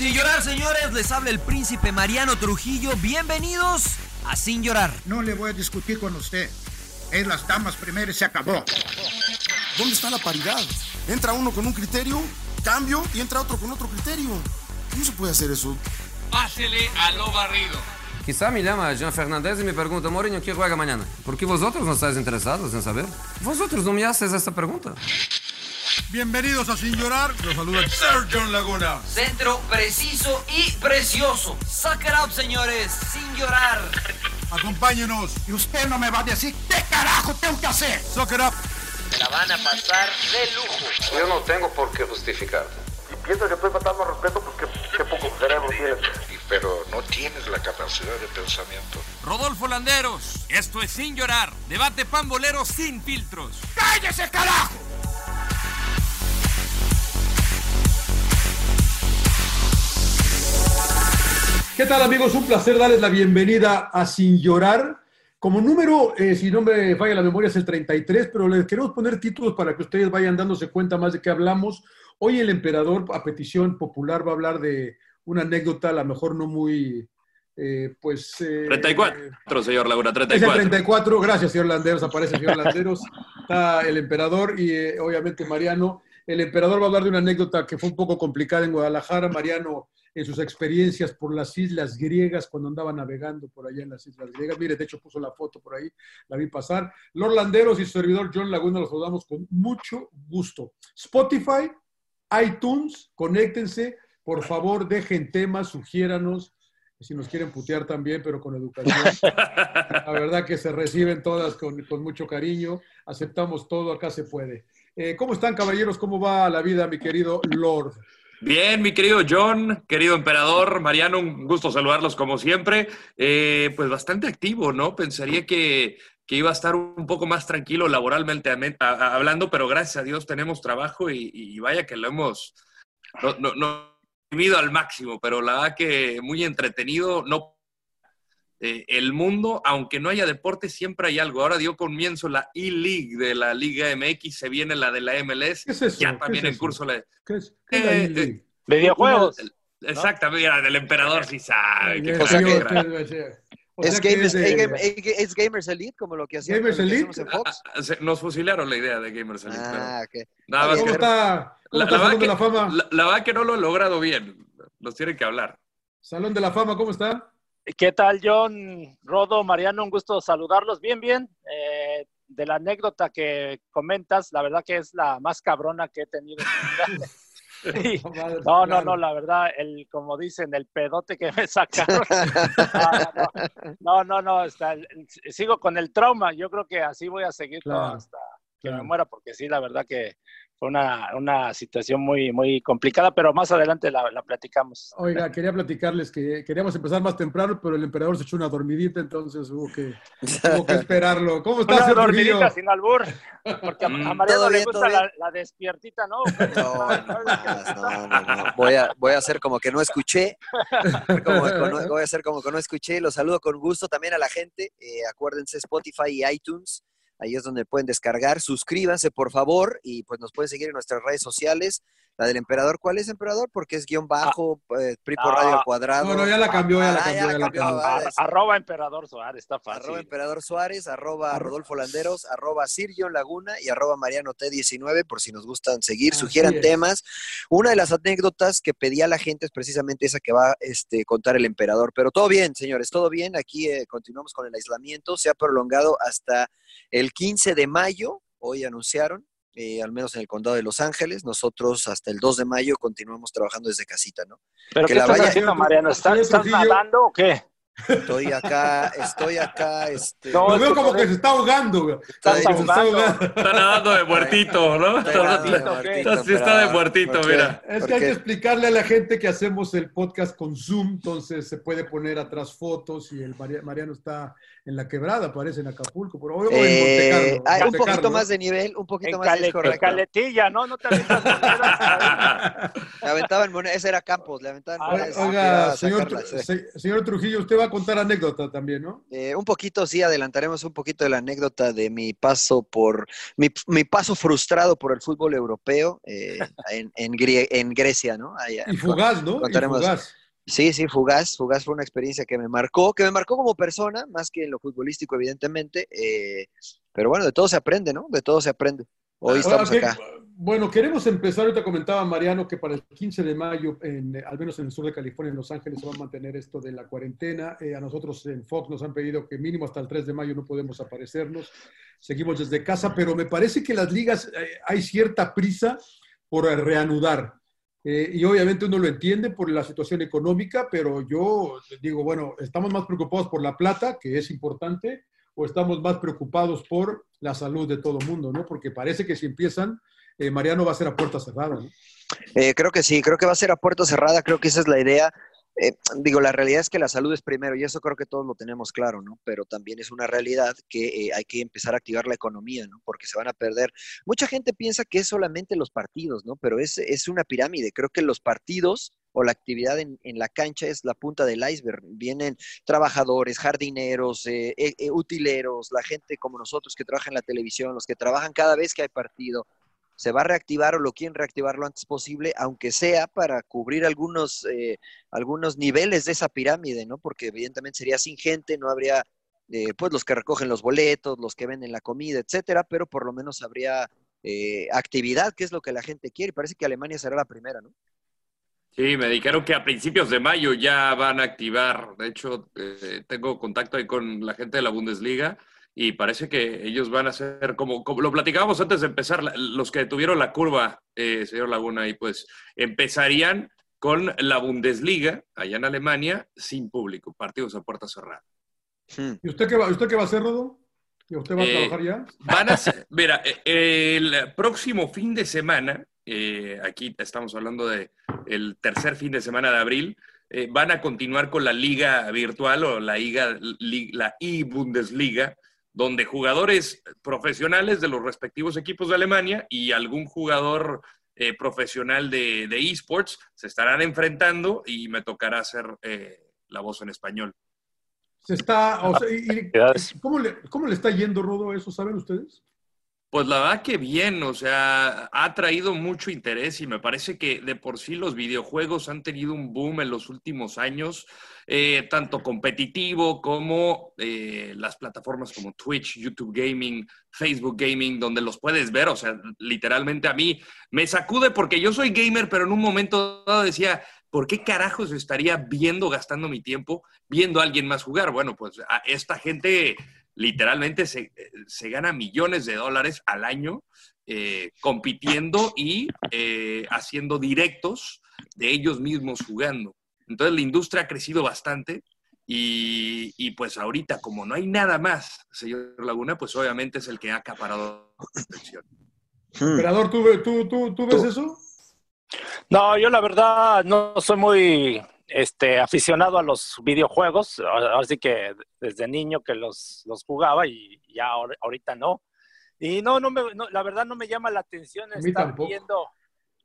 Sin llorar, señores, les habla el príncipe Mariano Trujillo. Bienvenidos a Sin llorar. No le voy a discutir con usted. Es las damas primero y se acabó. ¿Dónde está la paridad? Entra uno con un criterio, cambio y entra otro con otro criterio. ¿Cómo se puede hacer eso? Pásele a lo barrido. Quizá me llama Jean Fernández y me pregunta, Mourinho, ¿qué juega mañana? ¿Por qué vosotros no estáis interesados en saber? Vosotros no me haces esta pregunta. Bienvenidos a Sin Llorar. Los saluda John Laguna. Centro preciso y precioso. Suck it up, señores. Sin llorar. Acompáñenos. Y usted no me va a decir qué carajo tengo que hacer. Suck it up. La van a pasar de lujo. Yo no tengo por qué justificarte. Pienso que estoy faltando al respeto porque qué poco cerebro tienes. Pero no tienes la capacidad de pensamiento. Rodolfo Landeros, esto es Sin Llorar, debate pambolero sin filtros. ¡Cállese, carajo! ¿Qué tal amigos? Un placer darles la bienvenida a Sin Llorar. Como número, eh, si no me falla la memoria, es el 33, pero les queremos poner títulos para que ustedes vayan dándose cuenta más de qué hablamos. Hoy el emperador, a petición popular, va a hablar de una anécdota, a lo mejor no muy, eh, pues... eh, 34, señor Laguna, Es el 34. 34, gracias, señor Landeros, aparece el señor Landeros, está el emperador y eh, obviamente Mariano. El emperador va a hablar de una anécdota que fue un poco complicada en Guadalajara. Mariano, en sus experiencias por las islas griegas, cuando andaba navegando por allá en las islas griegas. Mire, de hecho puso la foto por ahí, la vi pasar. Lord Landeros y su servidor John Laguna los saludamos con mucho gusto. Spotify, iTunes, conéctense, por favor, dejen temas, sugiéranos, si nos quieren putear también, pero con educación. La verdad que se reciben todas con, con mucho cariño, aceptamos todo, acá se puede. Eh, ¿Cómo están, caballeros? ¿Cómo va la vida, mi querido Lord? Bien, mi querido John, querido emperador, Mariano, un gusto saludarlos como siempre. Eh, pues bastante activo, ¿no? Pensaría que, que iba a estar un poco más tranquilo laboralmente hablando, pero gracias a Dios tenemos trabajo y, y vaya que lo hemos no, no, no vivido al máximo, pero la verdad que muy entretenido, no eh, el mundo, aunque no haya deporte, siempre hay algo. Ahora dio comienzo la E-League de la Liga MX, se viene la de la MLS, ¿Qué es eso? ya ¿Qué también es en curso la ¿Qué es, qué es la Eh, E-League? eh, Videojuegos. Exactamente, mira, del emperador sí sabe. qué Eh, O sea que-. O Es, sea que gamers, es game- es Gamers Elite, como lo que hacemos en Fox. Ah, se- Nos fusilaron la idea de Gamers Elite, Ah, ok. nada más ¿Cómo que- está, cómo la, está la Salón verdad de la Fama? la- la verdad que no lo he logrado bien. Nos tienen que hablar. Salón de la Fama, ¿cómo está? ¿Qué tal, John, Rodo, Mariano? Un gusto saludarlos. Bien, bien. Eh, de la anécdota que comentas, la verdad que es la más cabrona que he tenido en mi vida. Sí. No, no, no, la verdad, el, como dicen, el pedote que me sacaron. No, no, no, no, está- sigo con el trauma. Yo creo que así voy a seguir Claro, hasta que claro. me muera, porque sí, la verdad que fue una, una situación muy, muy complicada, pero más adelante la, la platicamos. Oiga, quería platicarles que queríamos empezar más temprano, pero el emperador se echó una dormidita, entonces hubo que, hubo que esperarlo. ¿Cómo está, Una dormidita sin albur, porque a, Mm. a Mariano le gusta la, la despiertita, ¿no? No, no, no, no, no. Voy, a, voy a hacer como que no escuché. Como voy a hacer como que no escuché. Los saludo con gusto también a la gente. Eh, acuérdense, Spotify y iTunes. Ahí es donde pueden descargar. Suscríbanse, por favor. Y pues nos pueden seguir en nuestras redes sociales. La del emperador, ¿cuál es emperador? Porque es guion bajo, eh, PRI por Ah. radio al cuadrado. No, no, ya la cambió, ya la Ah, cambió, ya la cambió. ah, Ar- arroba Emperador Suárez, está fácil. Arroba Emperador Suárez, arroba Rodolfo Landeros, arroba Sirgio Laguna y arroba Mariano T19 por si nos gustan seguir, Así sugieran es. temas. Una de las anécdotas que pedía la gente es precisamente esa que va a este, contar el emperador. Pero todo bien, señores, todo bien. Aquí eh, continuamos con el aislamiento. Se ha prolongado hasta el 15 de mayo. Hoy anunciaron, eh, al menos en el condado de Los Ángeles. Nosotros hasta el 2 de mayo continuamos trabajando desde casita, ¿no? ¿Pero que qué la estás vaya- haciendo, Mariano? ¿Estás, estás nadando o qué? Estoy acá, estoy acá, este... Lo veo como que se está ahogando, güey. Está Como que se está. Está nadando de muertito, ¿no? Está, de muertito, mira. Es ¿Por que hay que explicarle a la gente que hacemos el podcast con Zoom, entonces se puede poner atrás fotos y el Maria- Mariano está en la quebrada, parece en Acapulco, pero, en Eh, Montecarlo, un Montecarlo, poquito ¿no? más de nivel, un poquito En, más de Cale- Caletilla, ¿no? No te avientas monedas. Le aventaban monedas, ese era Campos, le aventaban Ah, monedas. Oiga, señor, eh. se- señor Trujillo, usted va a contar anécdota también, ¿no? Eh, un poquito, sí, adelantaremos un poquito de la anécdota de mi paso por, mi, mi paso frustrado por el fútbol europeo eh, en, en, Grie- en Grecia, ¿no? Y fugaz, ¿no? Y contaremos. fugaz. Sí, sí, fugaz, fugaz fue una experiencia que me marcó, que me marcó como persona, más que en lo futbolístico, evidentemente, eh, pero bueno, de todo se aprende, ¿no? De todo se aprende. Hoy estamos ¿qué- acá. Bueno, queremos empezar, ahorita comentaba Mariano que para el 15 de mayo, en, al menos en el sur de California, en Los Ángeles, se va a mantener esto de la cuarentena. Eh, a nosotros en Fox nos han pedido que mínimo hasta el 3 de mayo no podemos aparecernos. Seguimos desde casa, pero me parece que las ligas eh, hay cierta prisa por reanudar. Eh, y obviamente uno lo entiende por la situación económica, pero yo digo, bueno, estamos más preocupados por la plata, que es importante, o estamos más preocupados por la salud de todo el mundo, ¿no? Porque parece que si empiezan, eh, Mariano va a ser a puerta cerrada, ¿no? Eh, creo que sí, creo que va a ser a puerta cerrada, creo que esa es la idea. Eh, digo, la realidad es que la salud es primero y eso creo que todos lo tenemos claro, ¿no? Pero también es una realidad que eh, hay que empezar a activar la economía, ¿no? Porque se van a perder. Mucha gente piensa que es solamente los partidos, ¿no? Pero es, es una pirámide. Creo que los partidos o la actividad en, la cancha es la punta del iceberg. Vienen trabajadores, jardineros, eh, eh, eh, utileros, la gente como nosotros que trabaja en la televisión, los que trabajan cada vez que hay partido se va a reactivar o lo quieren reactivar lo antes posible, aunque sea para cubrir algunos, eh, algunos niveles de esa pirámide, ¿no? Porque evidentemente sería sin gente, no habría eh, pues los que recogen los boletos, los que venden la comida, etcétera, pero por lo menos habría eh, actividad, que es lo que la gente quiere, parece que Alemania será la primera, ¿no? Sí, me dijeron que a principios de mayo ya van a activar. De hecho, eh, tengo contacto ahí con la gente de la Bundesliga y parece que ellos van a ser como, como lo platicábamos antes de empezar, los que tuvieron la curva, eh, señor Laguna, y pues empezarían con la Bundesliga allá en Alemania sin público, partidos a puerta cerrada. ¿Y usted qué va, usted qué va a hacer, Rodo? ¿Y usted va a Eh, trabajar ya? Van a ser- mira, eh, el próximo fin de semana, eh, aquí estamos hablando de el tercer fin de semana de abril, eh, van a continuar con la liga virtual o la liga, li- la e-Bundesliga, donde jugadores profesionales de los respectivos equipos de Alemania y algún jugador eh, profesional de, de esports se estarán enfrentando y me tocará hacer eh, la voz en español. Se está, o sea, y- y- ¿cómo, le, ¿Cómo le está yendo, Rodo, eso? ¿Saben ustedes? Pues la verdad que bien, o sea, ha traído mucho interés y me parece que de por sí los videojuegos han tenido un boom en los últimos años, eh, tanto competitivo como eh, las plataformas como Twitch, YouTube Gaming, Facebook Gaming, donde los puedes ver, o sea, literalmente a mí me sacude porque yo soy gamer, pero en un momento dado decía, ¿por qué carajos estaría viendo, gastando mi tiempo, viendo a alguien más jugar? Bueno, pues a esta gente literalmente se, se gana millones de dólares al año eh, compitiendo y eh, haciendo directos de ellos mismos jugando. Entonces la industria ha crecido bastante y, y, pues ahorita como no hay nada más, señor Laguna, pues obviamente es el que ha acaparado la atención. Emperador, ¿tú, tú, tú, tú ves eso? No, yo la verdad no soy muy este, aficionado a los videojuegos, así que desde niño que los, los jugaba y ya ahor- ahorita no. Y no, no, me, no, la verdad no me llama la atención estar viendo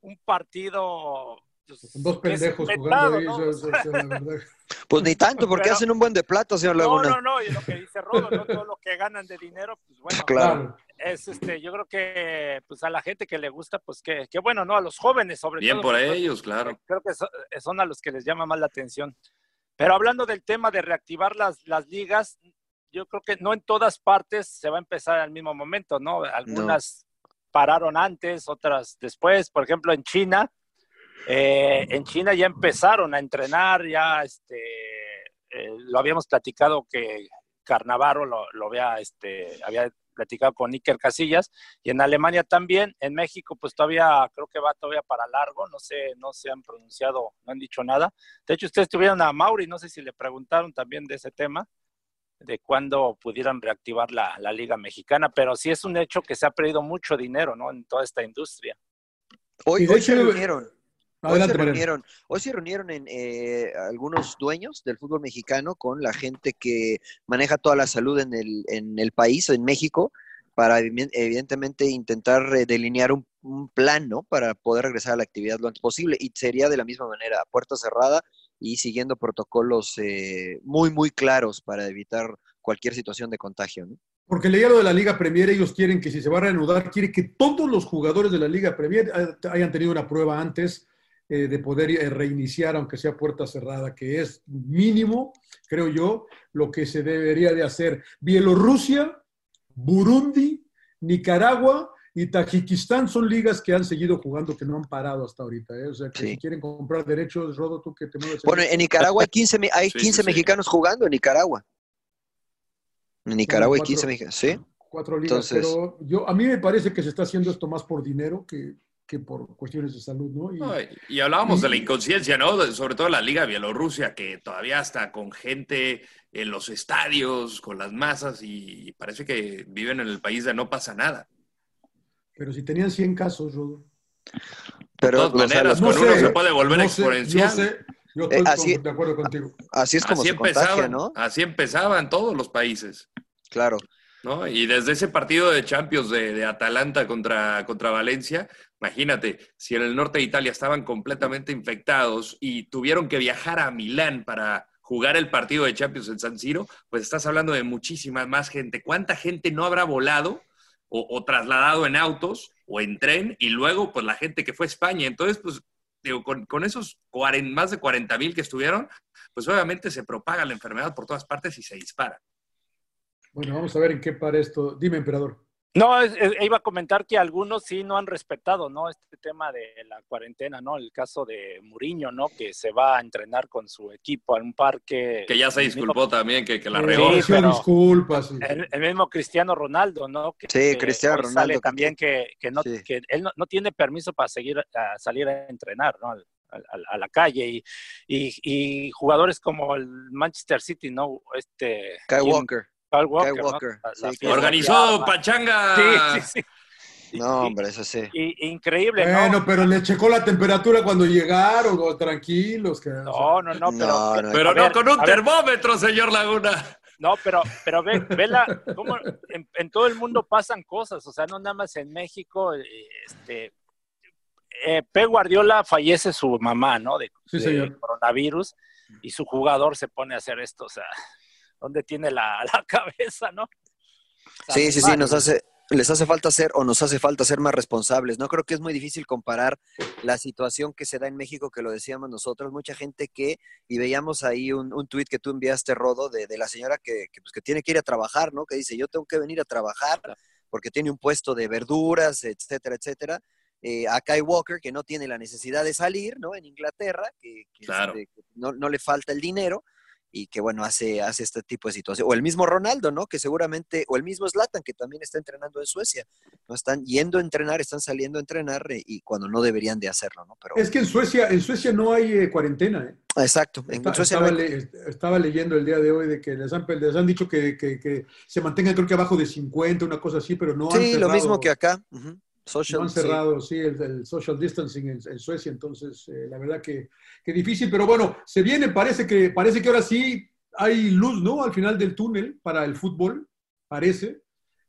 un partido. Pues, dos pendejos jugando ahí, ¿no? eso- eso- eso, la verdad. Pues ni tanto, porque Pero- hacen un buen de plata, señor No, Laguna. no, no, y lo que dice Rodo, ¿no? todo lo que ganan de dinero, pues bueno, Claro. es este, yo creo que pues a la gente que le gusta, pues que, que bueno, ¿no? A los jóvenes sobre Bien todo. por pues, ellos, claro. Creo que so- son a los que les llama más la atención. Pero hablando del tema de reactivar las, las ligas, yo creo que no en todas partes se va a empezar al mismo momento, ¿no? Algunas pararon antes, otras después. Por ejemplo, en China, eh, en China ya empezaron a entrenar, ya este, eh, lo habíamos platicado que Carnavaro lo, lo había, este, había platicado con Iker Casillas, y en Alemania también, en México pues todavía, creo que va todavía para largo, no sé, no se han pronunciado, no han dicho nada. De hecho, ustedes tuvieron a Mauri, no sé si le preguntaron también de ese tema, de cuándo pudieran reactivar la, la Liga Mexicana, pero sí es un hecho que se ha perdido mucho dinero, ¿no? En toda esta industria. Hoy, hoy se reunieron. Hoy se, reunieron, hoy se reunieron en eh, algunos dueños del fútbol mexicano con la gente que maneja toda la salud en el, en el país, en México, para evidentemente intentar eh, delinear un, un, plan, ¿no? Para poder regresar a la actividad lo antes posible. Y sería de la misma manera, puerta cerrada y siguiendo protocolos eh, muy, muy claros para evitar cualquier situación de contagio, ¿no? Porque leía lo de la Liga Premier, ellos quieren que si se va a reanudar, quiere que todos los jugadores de la Liga Premier hayan tenido una prueba antes eh, de poder eh, reiniciar, aunque sea puerta cerrada, que es mínimo, creo yo, lo que se debería de hacer. Bielorrusia, Burundi, Nicaragua y Tajikistán son ligas que han seguido jugando, que no han parado hasta ahorita. ¿eh? O sea, que si quieren comprar derechos, Rodo, tú que te mueves. Bueno, en Nicaragua hay 15, hay 15 sí, mexicanos jugando en Nicaragua. En Nicaragua hay 15 mexicanos, ¿sí? Cuatro ligas, Entonces, pero yo, a mí me parece que se está haciendo esto más por dinero que, que por cuestiones de salud, ¿no? Y, no, y hablábamos y, de la inconsciencia, ¿no? Sobre todo la Liga Bielorrusia, que todavía está con gente en los estadios, con las masas, y parece que viven en el país de no pasa nada. Pero si tenían 100 casos, Rodo. Pero, de todas maneras, con no uno sé, se puede volver no exponencial. Sé, yo sé, yo estoy eh, así, de acuerdo contigo. Así es como así se contagia, ¿no? Así empezaban todos los países. Claro. ¿No? Y desde ese partido de Champions de, Atalanta contra, contra Valencia, imagínate, si en el norte de Italia estaban completamente infectados y tuvieron que viajar a Milán para jugar el partido de Champions en San Siro, pues estás hablando de muchísima más gente. ¿Cuánta gente no habrá volado o, trasladado en autos o en tren? Y luego, pues la gente que fue a España. Entonces, pues digo, con, esos 40, más de 40 mil que estuvieron, pues obviamente se propaga la enfermedad por todas partes y se dispara. Bueno, vamos a ver en qué para esto. Dime, emperador. No, es, es, iba a comentar que algunos sí no han respetado, ¿no? Este tema de la cuarentena, ¿no? El caso de Muriño, ¿no? Que se va a entrenar con su equipo en un parque. Que ya se disculpó mismo... también, que, que la regó. Sí, disculpas. Sí. El, el, mismo Cristiano Ronaldo, ¿no? Que, sí, que Cristiano Ronaldo. Sale también que, que, no, sí. que él no, no, tiene permiso para seguir a salir a entrenar, ¿no? A, a, la calle y, y, y, jugadores como el Manchester City, ¿no? Este. Kyle Walker. Kyle Walker. Kyle Walker. ¿no? Sí, Organizó Pachanga. Sí, sí, sí. No, hombre, eso sí. Y, increíble, bueno, ¿no? pero le checó la temperatura cuando llegaron, o tranquilos. Que, no, no, no, pero, no, no, pero no ver, con un termómetro, ver. señor Laguna. No, pero, pero ve, ve la, cómo en, en, todo el mundo pasan cosas, o sea, no nada más en México, este, eh, Pep Guardiola fallece su mamá, ¿no? De, sí, de coronavirus, y su jugador se pone a hacer esto, o sea, ¿dónde tiene la, la cabeza, no? Sí, sí, sí, nos hace, les hace falta ser o nos hace falta ser más responsables. No creo que es muy difícil comparar la situación que se da en México, que lo decíamos nosotros, mucha gente que, y veíamos ahí un, un tuit que tú enviaste, Rodo, de, de la señora que, que, pues, que tiene que ir a trabajar, ¿no? Que dice, yo tengo que venir a trabajar porque tiene un puesto de verduras, etcétera, etcétera. Eh, a Kai Walker, que no tiene la necesidad de salir, ¿no? En Inglaterra, que, que, claro. este, que no, no, le falta el dinero, y que bueno, hace, hace este tipo de situación. O el mismo Ronaldo, ¿no? Que seguramente, o el mismo Zlatan, que también está entrenando en Suecia. No están yendo a entrenar, están saliendo a entrenar eh, y cuando no deberían de hacerlo, ¿no? Pero, es que en Suecia, en Suecia no hay eh, cuarentena, ¿eh? Exacto. En Está, Suecia estaba, no hay... le, estaba, leyendo el día de hoy de que les han, les han dicho que, que, que, se mantengan creo que abajo de 50, una cosa así, pero no sí, han cerrado, lo mismo que acá. Uh -huh. Social, no han cerrado, sí, sí el, el, social distancing en, en Suecia, entonces eh, la verdad que, que, difícil, pero bueno, se viene, parece que, parece que ahora sí hay luz, ¿no? Al final del túnel para el fútbol, parece,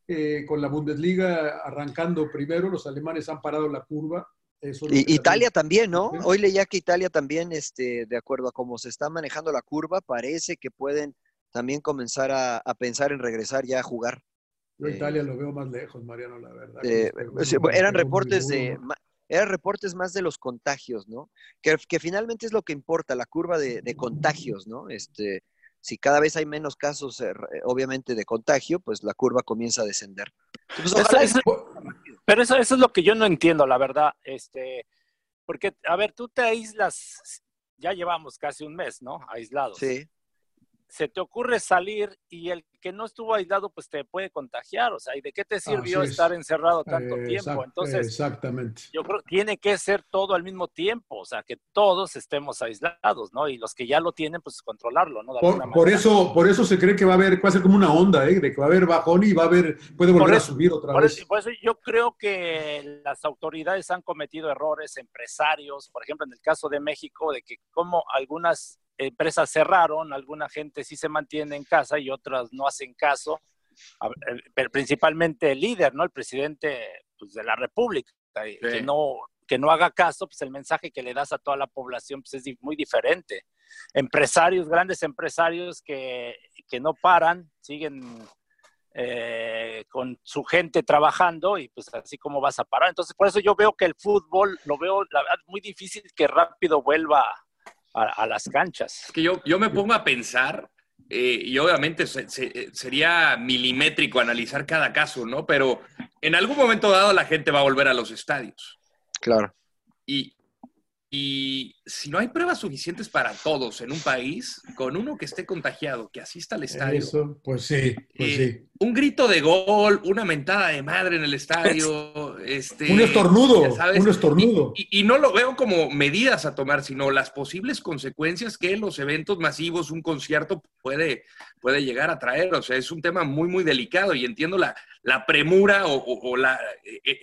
eh, con la Bundesliga arrancando primero, los alemanes han parado la curva. Eso y Italia también, ¿no? Hoy leía que Italia también, este, de acuerdo a cómo se está manejando la curva, parece que pueden también comenzar a, a pensar en regresar ya a jugar. Yo Italia eh, lo veo más lejos, Mariano, la verdad. Eh, eran reportes de, eran reportes más de los contagios, ¿no? Que, que finalmente es lo que importa, la curva de, de, contagios, ¿no? Este, si cada vez hay menos casos, eh, obviamente, de contagio, pues la curva comienza a descender. Pues, eso, eso, pero eso, eso, es lo que yo no entiendo, la verdad. Este, porque, a ver, tú te aíslas, ya llevamos casi un mes, ¿no? Aislados. Sí. Se te ocurre salir y el que no estuvo aislado, pues te puede contagiar. O sea, ¿y de qué te sirvió estar encerrado tanto tiempo? Entonces, exactamente. yo creo que tiene que ser todo al mismo tiempo, o sea, que todos estemos aislados, ¿no? Y los que ya lo tienen, pues controlarlo, ¿no? Por, eso, por eso se cree que va a haber, va a ser como una onda, ¿eh? De que va a haber bajón y va a haber, puede volver a subir otra vez. por eso yo creo que las autoridades han cometido errores, empresarios, por ejemplo, en el caso de México, de que como algunas empresas cerraron, alguna gente sí se mantiene en casa y otras no hacen caso, pero principalmente el líder, ¿no? El presidente pues, de la República, que, no, que no haga caso, pues el mensaje que le das a toda la población pues, es muy diferente. Empresarios, grandes empresarios que, que no paran, siguen eh, con su gente trabajando y pues así como vas a parar. Entonces, por eso yo veo que el fútbol, lo veo la verdad, muy difícil que rápido vuelva a, las canchas. que yo, yo me pongo a pensar, eh, y obviamente sería milimétrico analizar cada caso, ¿no? Pero en algún momento dado la gente va a volver a los estadios. Claro. Y, y si no hay pruebas suficientes para todos en un país, con uno que esté contagiado, que asista al estadio. Eso, pues sí, pues sí. Eh, un grito de gol, una mentada de madre en el estadio. este, un estornudo, un estornudo. Y, no lo veo como medidas a tomar, sino las posibles consecuencias que los eventos masivos, un concierto puede, puede llegar a traer. O sea, es un tema muy, muy delicado y entiendo la, la premura o, la... Eh, eh,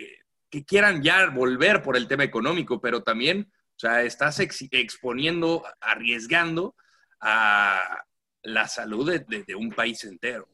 que quieran ya volver por el tema económico, pero también o sea, estás exponiendo, arriesgando a la salud de, un país entero.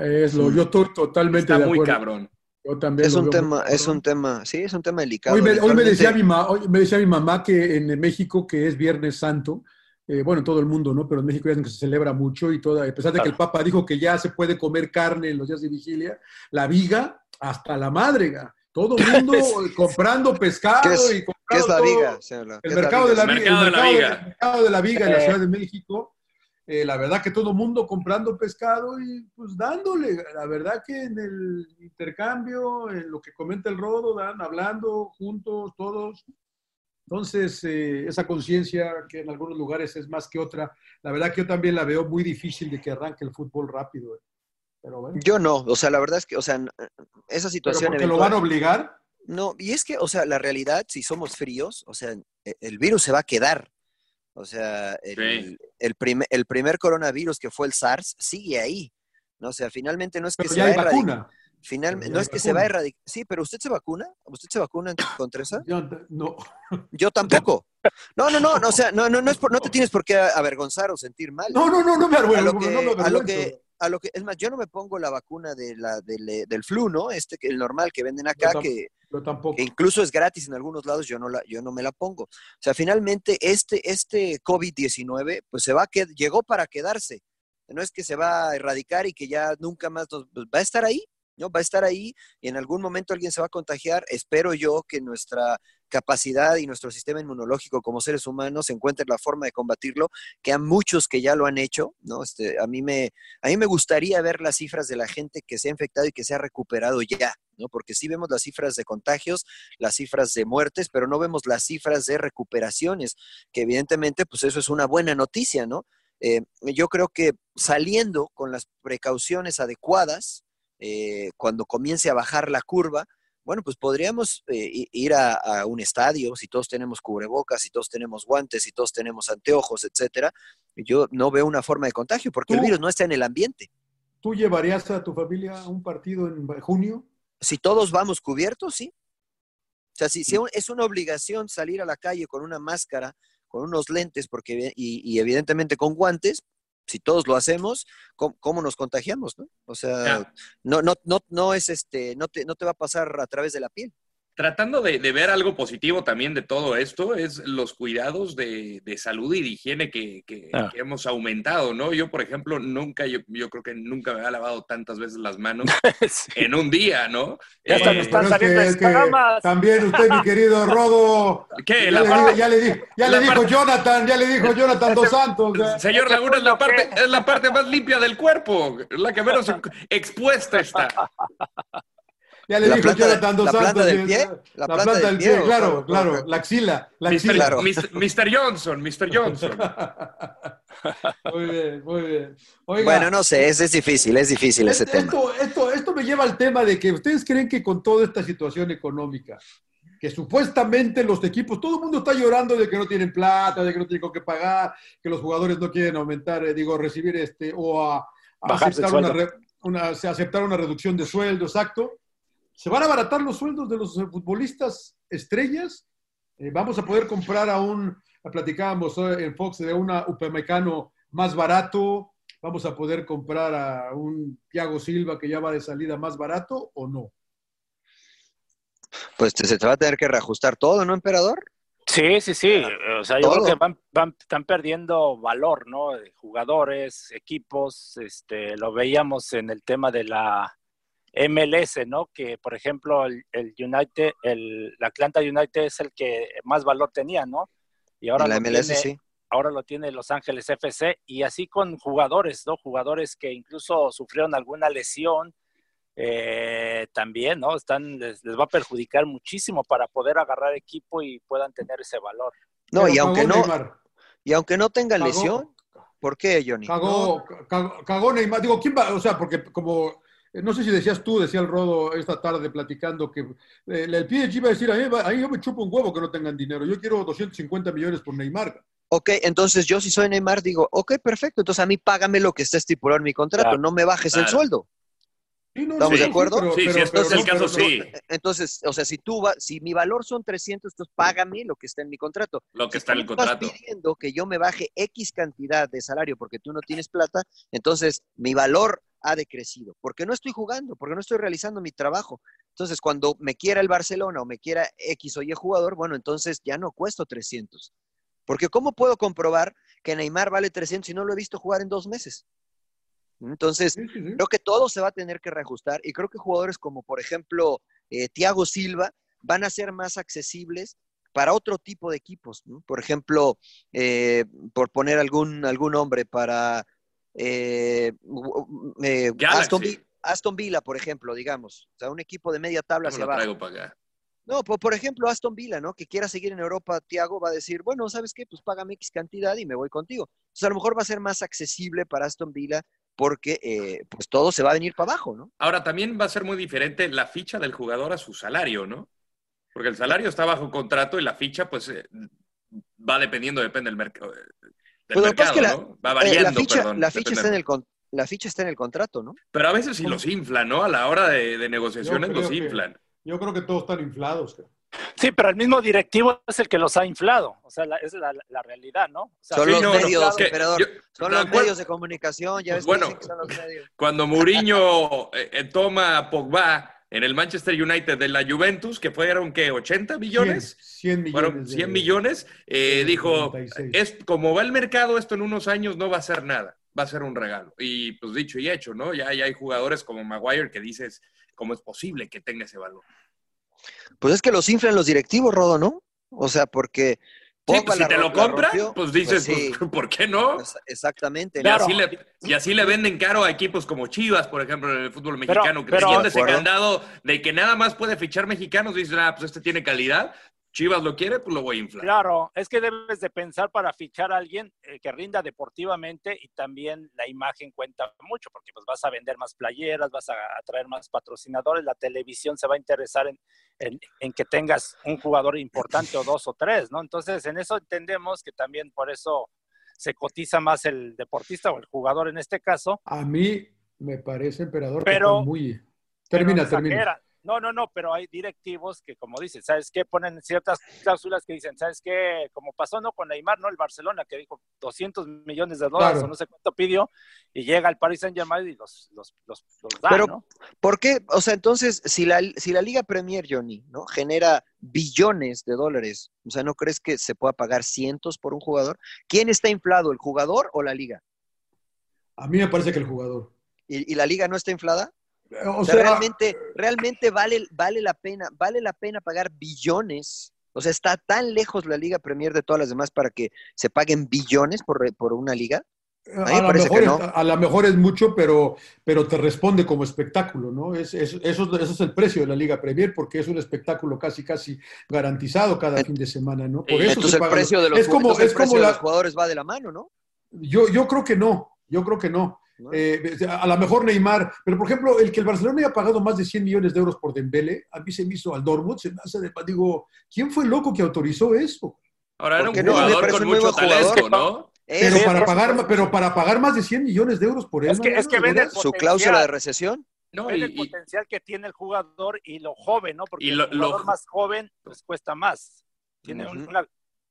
Es lo, yo estoy totalmente Está de muy cabrón. Yo también es un tema, es un tema, sí, es un tema delicado. Hoy me, decía, mi me decía mi mamá que en México, que es Viernes Santo, eh, bueno, en todo el mundo, ¿no? Pero en México ya que se celebra mucho y toda, a pesar de que el Papa dijo que ya se puede comer carne en los días de vigilia, la viga hasta la madre, todo el mundo comprando pescado y comprando ¿Qué es la viga? el mercado de la viga. El mercado de la viga en la Ciudad de México. Eh, la verdad que todo el mundo comprando pescado y pues dándole. La verdad que en el intercambio, en lo que comenta el Rodo, dan, hablando juntos, todos. Entonces, eh, esa conciencia que en algunos lugares es más que otra, la verdad que yo también la veo muy difícil de que arranque el fútbol rápido. Eh. Yo no, o sea, la verdad es que, o sea, esa situación... ¿Pero lo van a obligar? No, y es que, o sea, la realidad, si somos fríos, o sea, e, el virus se va a quedar. O sea, el, el, primer coronavirus que fue el SARS sigue ahí. ¿no? O sea, finalmente no es que se va a erradicar. Finalmente, no es que se va a erradicar. Sí, pero ¿usted se vacuna? ¿Usted se vacuna contra esa? Yo, no. Yo tampoco. No, no, no, no, o sea, no, no, no, es no te tienes por qué avergonzar o sentir mal. No, no, no, no me avergüenzo. A lo que, a lo que, es más, yo no me pongo la vacuna de la, del, del flu, ¿no? Este, el normal que venden acá, que, que, incluso es gratis en algunos lados, yo no, la, yo no me la pongo. O sea, finalmente este, este COVID-19, pues se va a que, llegó para quedarse. No es que se va a erradicar y que ya nunca más nos, pues, va a estar ahí, ¿no? Va a estar ahí y en algún momento alguien se va a contagiar. Espero yo que nuestra capacidad y nuestro sistema inmunológico como seres humanos encuentren la forma de combatirlo, que hay muchos que ya lo han hecho, ¿no? Este, a, mí me, a mí me gustaría ver las cifras de la gente que se ha infectado y que se ha recuperado ya, ¿no? Porque sí vemos las cifras de contagios, las cifras de muertes, pero no vemos las cifras de recuperaciones, que evidentemente, pues eso es una buena noticia, ¿no? Eh, yo creo que saliendo con las precauciones adecuadas, eh, cuando comience a bajar la curva, bueno, pues podríamos eh, ir a, un estadio si todos tenemos cubrebocas, si todos tenemos guantes, si todos tenemos anteojos, etcétera. Yo no veo una forma de contagio porque el virus no está en el ambiente. ¿Tú llevarías a tu familia a un partido en junio? Si todos vamos cubiertos, sí. O sea, si, mm. es una obligación salir a la calle con una máscara, con unos lentes porque, y evidentemente con guantes, si todos lo hacemos, ¿cómo, nos contagiamos, no? O sea, no, no, no, no es este, no te, no te va a pasar a través de la piel tratando de, ver algo positivo también de todo esto, es los cuidados de, salud y de higiene que, ah. que, hemos aumentado, ¿no? Yo, por ejemplo, nunca, yo, yo, creo que nunca me había lavado tantas veces las manos en un día, ¿no? Ya eh, están saliendo es También usted, mi querido Rodo. ¿Qué? Ya, le, ya le, ya le dijo Jonathan, ya le dijo Jonathan Dos Santos. Señor Laguna, es la, parte, es la parte más limpia del cuerpo, la que menos expuesta está. Ya le dijo Jonathan Dos la Santos. Planta del pie, la, planta, del pie, claro, claro, la axila. La Mr. Johnson, Mr. Johnson. Muy bien, muy bien. bueno, no sé, es, es difícil, es difícil ese esto, tema. Esto, esto me lleva al tema de que ustedes creen que con toda esta situación económica, que supuestamente los equipos, todo el mundo está llorando de que no tienen plata, de que no tienen con qué pagar, que los jugadores no quieren aumentar, eh, digo, recibir este, o a, a aceptar, una, una, aceptar una reducción de sueldo, exacto. ¿Se van a abaratar los sueldos de los futbolistas estrellas? Eh, ¿Vamos a poder comprar a un, platicábamos en Fox, de un upamecano más barato? ¿Vamos a poder comprar a un Thiago Silva que ya va de salida más barato o no? Pues se te va a tener que reajustar todo, ¿no, emperador? Sí, sí, sí. O sea, yo creo que van, van, están perdiendo valor, ¿no? Jugadores, equipos, este, lo veíamos en el tema de la MLS, ¿no? Que, por ejemplo, el, el United, el, Atlanta United es el que más valor tenía, ¿no? Y ahora la lo MLS, tiene, sí. ahora lo tiene Los Ángeles FC y así con jugadores, ¿no? Jugadores que incluso sufrieron alguna lesión, eh, también, ¿no? Están, les, les, va a perjudicar muchísimo para poder agarrar equipo y puedan tener ese valor. No, Pero y aunque no, Neymar. y aunque no tenga cagó, lesión, ¿por qué, Johnny? Cagó, cagó, cagó, Neymar, digo, ¿quién va? O sea, porque como, no sé si decías tú, decía el Rodo esta tarde platicando que eh, el PSG iba a decir, ahí, ahí yo me chupo un huevo que no tengan dinero, yo quiero 250 millones por Neymar. Ok, entonces yo si soy Neymar digo, ok, perfecto, entonces a mí págame lo que está estipulado en mi contrato, claro. no me bajes claro. el sueldo. Sí, no, ¿Estamos sí, de acuerdo? Sí, pero, sí, si es el caso, sí. Entonces, o sea, si tú va, si mi valor son 300, entonces págame lo que está en mi contrato. Lo que si está en el contrato. Estás pidiendo que yo me baje X cantidad de salario porque tú no tienes plata, entonces mi valor ha decrecido. Porque no estoy jugando, porque no estoy realizando mi trabajo. Entonces, cuando me quiera el Barcelona o me quiera X o Y jugador, bueno, entonces ya no cuesto 300. Porque ¿cómo puedo comprobar que Neymar vale 300 si no lo he visto jugar en dos meses? Entonces, sí, sí, sí. creo que todo se va a tener que reajustar y creo que jugadores como, por ejemplo, eh, Thiago Silva van a ser más accesibles para otro tipo de equipos. ¿no? Por ejemplo, eh, por poner algún, algún nombre para eh, Aston, Aston, Villa, por ejemplo, digamos. O sea, un equipo de media tabla hacia abajo. No, por, por, ejemplo, Aston Villa, ¿no? Que quiera seguir en Europa, Thiago va a decir, bueno, ¿sabes qué? Pues págame X cantidad y me voy contigo. Entonces, a lo mejor va a ser más accesible para Aston Villa porque eh, pues todo se va a venir para abajo, ¿no? Ahora, también va a ser muy diferente la ficha del jugador a su salario, ¿no? Porque el salario está bajo contrato y la ficha, pues, eh, va dependiendo, depende del, merc del pues mercado, que la, ¿no? Va variando, eh, la ficha, perdón. La ficha, está en el, la ficha está en el contrato, ¿no? Pero a veces sí los inflan, ¿no? A la hora de, de negociaciones los que, inflan. yo creo que todos están inflados. Sí, pero el mismo directivo es el que los ha inflado. O sea, la, es la, la, realidad, ¿no? O sea, son sí, los no, medios, no, emperador. yo, son los medios de comunicación. Ya ves bueno, que, que son los medios. cuando Mourinho eh, toma a Pogba en el Manchester United de la Juventus, que fueron, ¿qué? ¿80 millones? 100, 100 millones. Fueron 100 de, millones. Eh, dijo, 96. es como va el mercado, esto en unos años no va a ser nada. Va a ser un regalo. Y pues dicho y hecho, ¿no? Ya, ya hay jugadores como Maguire que dices, ¿cómo es posible que tenga ese valor? Pues es que los inflan los directivos, Rodo, ¿no? O sea, porque. Sí, pues si te lo compran, pues dices, pues, sí. pues, ¿por qué no? Exactamente. Y, claro. así le, y, así le, venden caro a equipos como Chivas, por ejemplo, en el fútbol mexicano, pero, que pero, ese candado de que nada más puede fichar mexicanos, dicen, ah, pues este tiene calidad, Chivas lo quiere, pues lo voy a inflar. Claro, es que debes de pensar para fichar a alguien eh, que rinda deportivamente y también la imagen cuenta mucho, porque pues vas a vender más playeras, vas a atraer más patrocinadores, la televisión se va a interesar en, en, en, que tengas un jugador importante o dos o tres, ¿no? Entonces, en eso entendemos que también por eso se cotiza más el deportista o el jugador en este caso. A mí me parece, emperador, pero, que muy... Termina, pero termina. No, no, no, pero hay directivos que, como dicen, ¿sabes qué? Ponen ciertas cláusulas que dicen, ¿sabes qué? Como pasó, ¿no? Con Neymar, ¿no? El Barcelona, que dijo 200 millones de dólares Claro. o no sé cuánto pidió, y llega al Paris Saint-Germain y los, los, los, los da, Pero, ¿no? ¿por qué? O sea, entonces, si la, si la Liga Premier, Johnny, ¿no? Genera billones de dólares, o sea, ¿no crees que se pueda pagar cientos por un jugador? ¿Quién está inflado, el jugador o la Liga? A mí me parece que el jugador. ¿Y, y la Liga no está inflada? O O sea, sea, realmente, realmente vale, vale la pena, vale la pena pagar billones. O sea, está tan lejos la Liga Premier de todas las demás para que se paguen billones por, por una liga. A lo mejor no. a lo mejor es mucho, pero, pero te responde como espectáculo, ¿no? Es, es- eso, eso es el precio de la Liga Premier, porque es un espectáculo casi, casi garantizado cada fin de semana, ¿no? Por eso Entonces el precio de los, es como, es como de los jugadores va de la mano, ¿no? Yo, yo creo que no, yo creo que no. Eh, a lo mejor Neymar, pero por ejemplo, el que el Barcelona haya pagado más de 100 millones de euros por Dembele, a mí se me hizo al Dortmund, se me hace de, digo, ¿quién fue el loco que autorizó eso? Ahora era un jugador con mucho talento, ¿no? Pero para, pagar, pero para pagar más de 100 millones de euros por él. Es que, es que ven su cláusula de recesión. No, el potencial que tiene el jugador y lo joven, ¿no? Porque el jugador más joven pues cuesta más. Tiene una,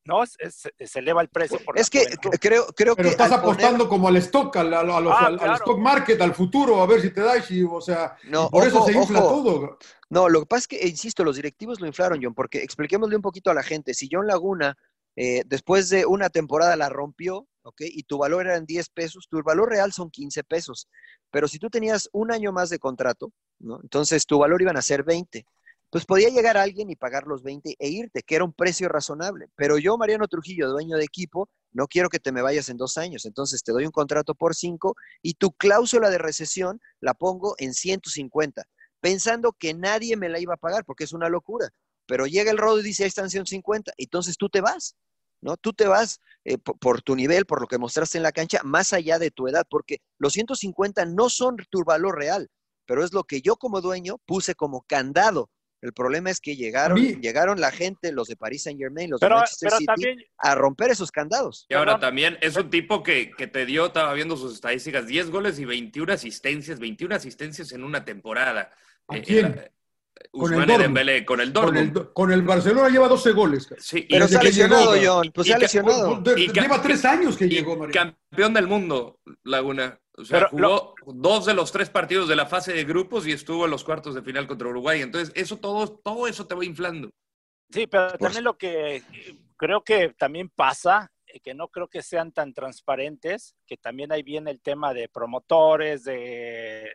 no, se eleva el precio. Por es que creo, creo Pero que. estás apostando como al stock, al, ah, al, stock market, al futuro, a ver si te da, y, o sea, por eso se infla todo. No, lo que pasa es que, insisto, los directivos lo inflaron, John, porque expliquémosle un poquito a la gente. Si John Laguna, eh, después de una temporada la rompió, ¿ok? Y tu valor eran 10 pesos, tu valor real son 15 pesos. Pero si tú tenías un año más de contrato, ¿no? Entonces tu valor iban a ser 20 pues podía llegar alguien y pagar los 20 e irte, que era un precio razonable. Pero yo, Mariano Trujillo, dueño de equipo, no quiero que te me vayas en dos años. Entonces te doy un contrato por cinco y tu cláusula de recesión la pongo en 150, pensando que nadie me la iba a pagar, porque es una locura. Pero llega el rodo y dice, ahí están 150, entonces tú te vas. ¿no? Tú te vas eh, por, tu nivel, por lo que mostraste en la cancha, más allá de tu edad, porque los 150 no son tu valor real, pero es lo que yo como dueño puse como candado el problema es que llegaron, llegaron la gente, los de Paris Saint Germain, los de Manchester City, a romper esos candados. Y ahora también es un tipo que, que, te dio, estaba viendo sus estadísticas, 10 goles y 21 asistencias, 21 asistencias en una temporada. ¿A eh, quién? con el, Dembélé, con el Dortmund. Con el, Barcelona lleva 12 goles. Sí, pero se ha lesionado, John. Pues se ha lesionado. lleva tres años que llegó, María. Campeón del mundo, Laguna. O sea, jugó dos de los tres partidos de la fase de grupos y estuvo en los cuartos de final contra Uruguay. Entonces, eso todo, todo eso te va inflando. Sí, pero también lo que creo que también pasa, eh, que no creo que sean tan transparentes, que también ahí viene el tema de promotores, de,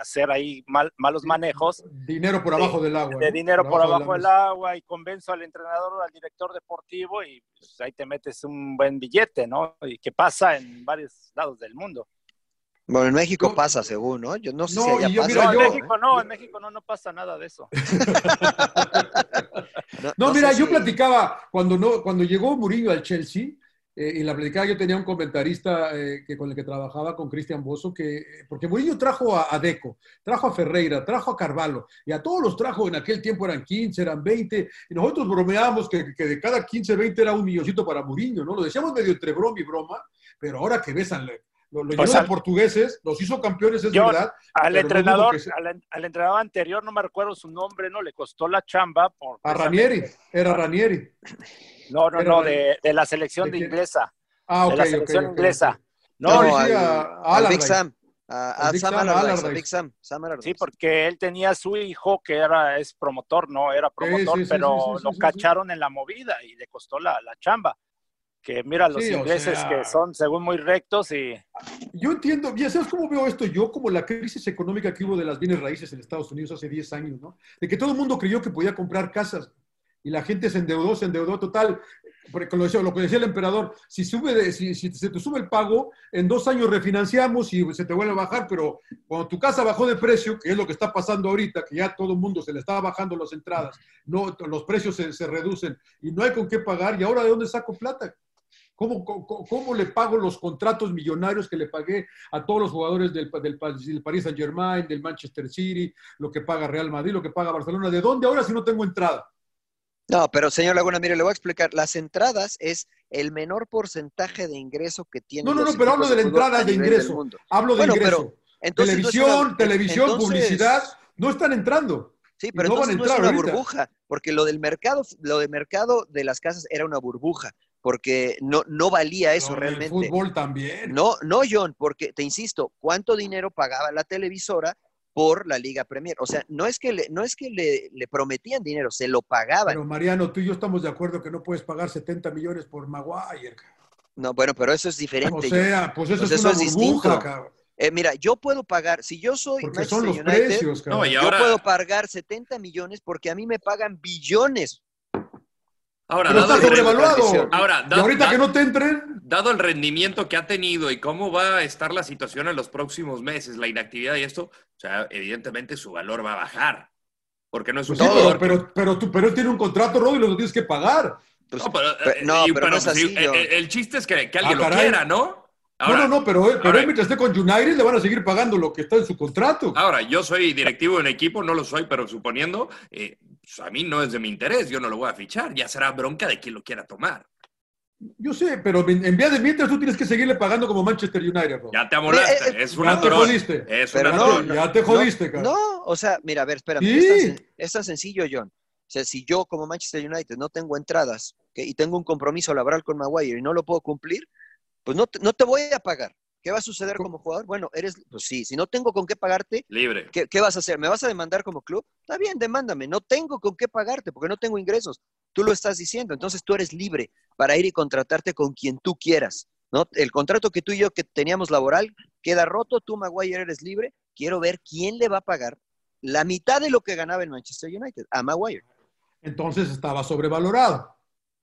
hacer ahí malos manejos. Dinero por abajo del agua. De dinero por abajo, del agua y convenzo al entrenador, al director deportivo y pues, ahí te metes un buen billete, ¿no? Y que pasa en varios lados del mundo. Bueno, en México pasa, según, ¿no? Yo no sé si allá pasa. no, en México no, en México no, no pasa nada de eso. no, mira, yo platicaba cuando, no, cuando llegó Murillo al Chelsea, eh, y la platicaba, yo tenía un comentarista eh, que, con el que trabajaba, con Cristian Bozo, que, porque Murillo trajo a, Deco, trajo a Ferreira, trajo a Carvalho, y a todos los trajo, en aquel tiempo eran 15, eran 20, y nosotros bromeábamos que, que de cada 15, 20 era un milloncito para Murillo, ¿no? Lo decíamos medio entre broma y broma, pero ahora que ves al, lo, lo pues portugueses, los hizo campeones, es verdad. Al entrenador, al, entrenador anterior, no me recuerdo su nombre, ¿no? Le costó la chamba. Por, a Ranieri, era Ranieri. No, no, no, de, de, la selección de, inglesa. Ah, ok, de la selección inglesa. No, no al, Big Sam. A, Sam, Big Sam, Sí, porque él tenía a su hijo que era es promotor, no era promotor, pero lo cacharon en la movida y le costó la, la chamba que mira los ingleses que son según muy rectos y... Yo entiendo, ya sabes cómo veo esto yo, como la crisis económica que hubo de las bienes raíces en Estados Unidos hace 10 años, ¿no? De que todo el mundo creyó que podía comprar casas y la gente se endeudó, se endeudó total. Porque lo, decía, lo que decía el emperador, si, sube si, si, se te sube el pago, en dos años refinanciamos y se te vuelve a bajar, pero cuando tu casa bajó de precio, que es lo que está pasando ahorita, que ya todo el mundo se le estaba bajando las entradas, no, los precios se, se reducen y no hay con qué pagar, ¿y ahora de dónde saco plata? ¿Cómo, cómo, le pago los contratos millonarios que le pagué a todos los jugadores del, del, del Paris Saint Germain, del Manchester City, lo que paga Real Madrid, lo que paga Barcelona? ¿De dónde ahora si no tengo entrada? No, pero señor Laguna, mire, le voy a explicar. Las entradas es el menor porcentaje de ingreso que tiene. No, no, no, pero hablo de la entrada de ingreso. Hablo de ingreso. televisión, televisión, publicidad, no están entrando. Sí, pero no entonces no es una burbuja, porque lo del mercado, lo del mercado de las casas era una burbuja porque no, no valía eso realmente. El fútbol también. No, no, John, porque te insisto, ¿cuánto dinero pagaba la televisora por la Liga Premier? O sea, no es que le, no es que le, prometían dinero, se lo pagaban. Pero Mariano, tú y yo estamos de acuerdo que no puedes pagar 70 millones por Maguire. No, bueno, pero eso es diferente. O sea, pues eso es una burbuja, eh, mira, yo puedo pagar, si yo soy porque son los precios, cabrón. yo puedo pagar 70 millones porque a mí me pagan billones Ahora, dado está sobrevaluado. Ahora, y ahorita que no te entren. Dado el rendimiento que ha tenido y cómo va a estar la situación en los próximos meses, la inactividad y esto, o sea, evidentemente su valor va a bajar. Porque no es un pues pero, pero, tú, pero él tiene un contrato, Rod, y lo tienes que pagar. no, pero, no, pero, el, chiste es que, alguien ah, lo quiera, ¿no? no, no, no, pero, él, pero él mientras esté con United le van a seguir pagando lo que está en su contrato. Ahora, yo soy directivo de un equipo, no lo soy, pero suponiendo, eh, pues, a mí no es de mi interés, yo no lo voy a fichar, ya será bronca de quien lo quiera tomar. Yo sé, pero en vía de mientras tú tienes que seguirle pagando como Manchester United. Bro. Ya te amolaste, Eh, eh, es una ya te jodiste. Es una no, Ya te jodiste, no, cara. No, o sea, mira, a ver, espérame. Sí. Es, tan, sen- es tan sencillo, John. O sea, si yo como Manchester United no tengo entradas y tengo un compromiso laboral con Maguire y no lo puedo cumplir, pues no te, no te voy a pagar. ¿Qué va a suceder como jugador? Bueno, eres, pues sí, si no tengo con qué pagarte, Libre. ¿qué, qué vas a hacer? ¿Me vas a demandar como club? Está bien, demándame. No tengo con qué pagarte porque no tengo ingresos. Tú lo estás diciendo. Entonces tú eres libre para ir y contratarte con quien tú quieras. ¿no? El contrato que tú y yo que teníamos laboral queda roto. Tú, Maguire, eres libre. Quiero ver quién le va a pagar la mitad de lo que ganaba en Manchester United a Maguire. Entonces estaba sobrevalorado.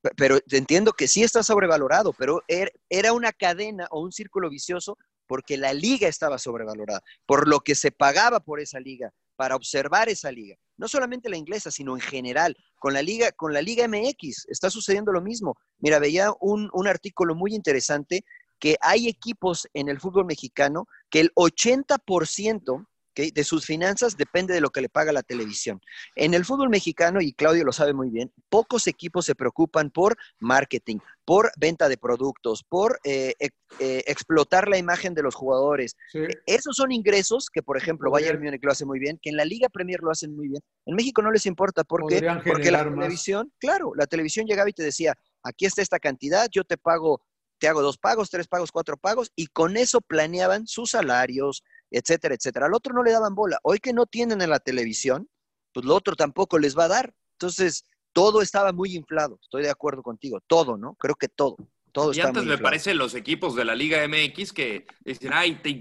Pe- Pero entiendo que sí está sobrevalorado, pero er- era una cadena o un círculo vicioso porque la liga estaba sobrevalorada, por lo que se pagaba por esa liga, para observar esa liga. No solamente la inglesa, sino en general. Con la liga, con la liga MX está sucediendo lo mismo. Mira, veía un, un artículo muy interesante que hay equipos en el fútbol mexicano que el 80% de sus finanzas depende de lo que le paga la televisión. En el fútbol mexicano, y Claudio lo sabe muy bien, pocos equipos se preocupan por marketing, por venta de productos, por eh, eh, explotar la imagen de los jugadores. Sí. Esos son ingresos que, por ejemplo, Bayern Múnich lo hace muy bien, que en la Liga Premier lo hacen muy bien. En México no les importa. ¿Por qué? Podrían Porque la más. televisión, claro, la televisión llegaba y te decía, aquí está esta cantidad, yo te pago, te hago dos pagos, tres pagos, cuatro pagos, y con eso planeaban sus salarios, etcétera, etcétera. Al otro no le daban bola. Hoy que no tienen en la televisión, pues lo otro tampoco les va a dar. Entonces, todo estaba muy inflado. Estoy de acuerdo contigo. Todo, ¿no? Creo que todo. Todo Y está antes muy me inflado. parece los equipos de la Liga MX que dicen, ay, te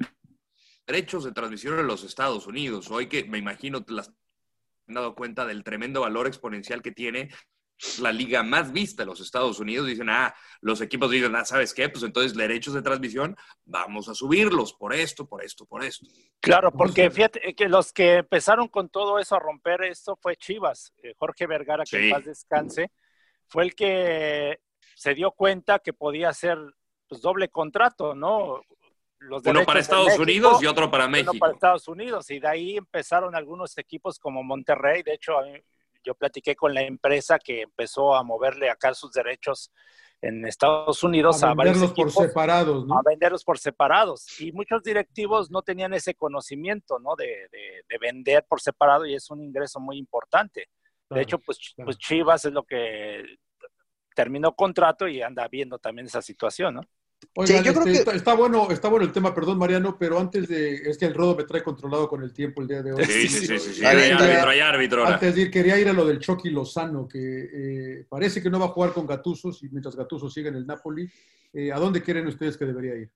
derechos de transmisión en los Estados Unidos. Hoy que me imagino te las han dado cuenta del tremendo valor exponencial que tiene la liga más vista en los Estados Unidos. Dicen, ah, los equipos dicen, ah, ¿sabes qué? Pues entonces derechos de transmisión, vamos a subirlos por esto, por esto, por esto. Claro, porque fíjate que los que empezaron con todo eso a romper esto fue Chivas. Eh, Jorge Vergara, que Sí. en paz descanse, fue el que se dio cuenta que podía hacer pues, doble contrato, ¿no? Los Uno para de Estados México, Unidos y otro para uno México. para Estados Unidos. Y de ahí empezaron algunos equipos como Monterrey. De hecho, a mí- yo platiqué con la empresa que empezó a moverle acá sus derechos en Estados Unidos a, A varios venderlos por separados, ¿no? a venderlos por separados. Y muchos directivos no tenían ese conocimiento, ¿no? De, de- de vender por separado y es un ingreso muy importante. Claro, de hecho, pues, claro. pues Chivas es lo que terminó contrato y anda viendo también esa situación, ¿no? Oigan, yo creo este, que- está, está bueno, está bueno el tema, perdón Mariano, pero antes de, es que el rodo me trae controlado con el tiempo el día de hoy. Sí, sí, sí, sí, sí. Hay árbitro, hay árbitro ahora. Antes de ir, quería ir a lo del Chucky Lozano, que eh, parece que no va a jugar con Gattuso, y mientras Gattuso sigue en el Napoli. Eh, ¿A dónde quieren ustedes que debería ir?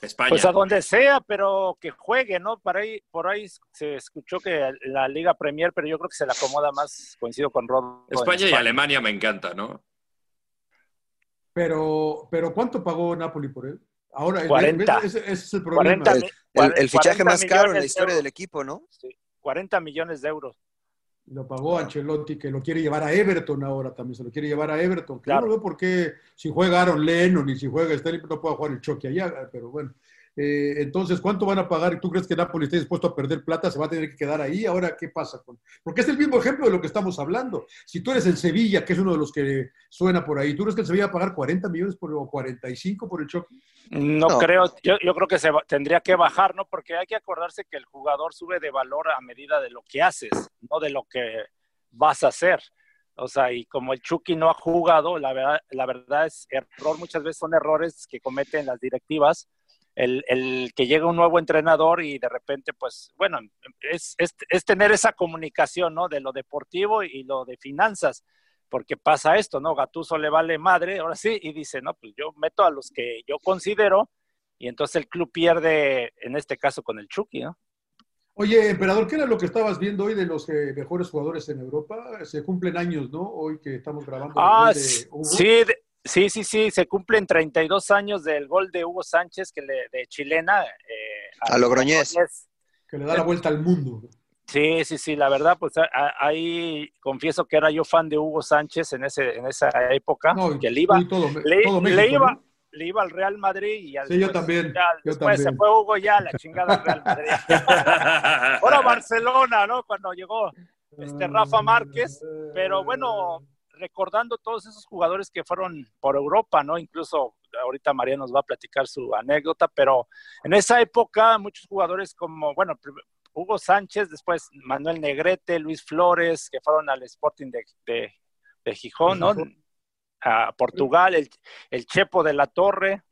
España. Pues a donde sea, pero que juegue, ¿no? Por ahí, por ahí se escuchó que la Liga Premier, pero yo creo que se le acomoda más, coincido con Rob. en España y Alemania me encanta, ¿no? Pero, pero ¿cuánto pagó Napoli por él? Ahora, el- 40. ese, ese es el problema. 40 El, mi- el- el fichaje 40 más caro en la de historia del equipo, ¿no? Sí, 40 millones de euros. Lo pagó Ancelotti, que lo quiere llevar a Everton ahora también, se lo quiere llevar a Everton. Claro. Yo no veo por qué, si juega Aaron Lennon y si juega Sterling, no pueda jugar el Chucky allá, pero bueno. Eh, entonces, ¿cuánto van a pagar? ¿Y tú crees que Napoli está dispuesto a perder plata? ¿Se va a tener que quedar ahí? Ahora, ¿qué pasa? con Porque es el mismo ejemplo de lo que estamos hablando. Si tú eres el Sevilla, que es uno de los que suena por ahí, ¿tú crees que el Sevilla va a pagar 40 millones por, o 45 por el Chucky? No, No. creo, yo, yo creo que se va- tendría que bajar, ¿no? Porque hay que acordarse que el jugador sube de valor a medida de lo que haces, no de lo que vas a hacer. O sea, y como el Chucky no ha jugado, la verdad, la verdad es error, muchas veces son errores que cometen las directivas. El, el que llega un nuevo entrenador y de repente, pues, bueno, es, es, es tener esa comunicación, ¿no? De lo deportivo y lo de finanzas, porque pasa esto, ¿no? Gatuso le vale madre, ahora sí, y dice, no, pues yo meto a los que yo considero, y entonces el club pierde, en este caso, con el Chucky, ¿no? Oye, Emperador, ¿qué era lo que estabas viendo hoy de los eh, mejores jugadores en Europa? Se cumplen años, ¿no? Hoy que estamos grabando. Ah, de sí, Hugo. sí, de- sí, sí, sí, se cumplen 32 años del gol de Hugo Sánchez, que le, de chilena. eh, A Logroñés. Que le da la vuelta al mundo. Sí, sí, sí, la verdad, pues ahí confieso que era yo fan de Hugo Sánchez en, ese, en esa época, No, que le iba, todo, le, todo le México, iba, ¿no? le iba al Real Madrid y ya Sí, yo también, ya yo después se fue Hugo ya a la chingada al Real Madrid. Ahora Barcelona, ¿no? Cuando llegó este Rafa Márquez, pero bueno, recordando todos esos jugadores que fueron por Europa, ¿no? Incluso ahorita María nos va a platicar su anécdota, pero en esa época muchos jugadores como, bueno, Hugo Sánchez, después Manuel Negrete, Luis Flores, que fueron al Sporting de, de- de Gijón, ¿no? A Portugal, el, el Chepo de la Torre.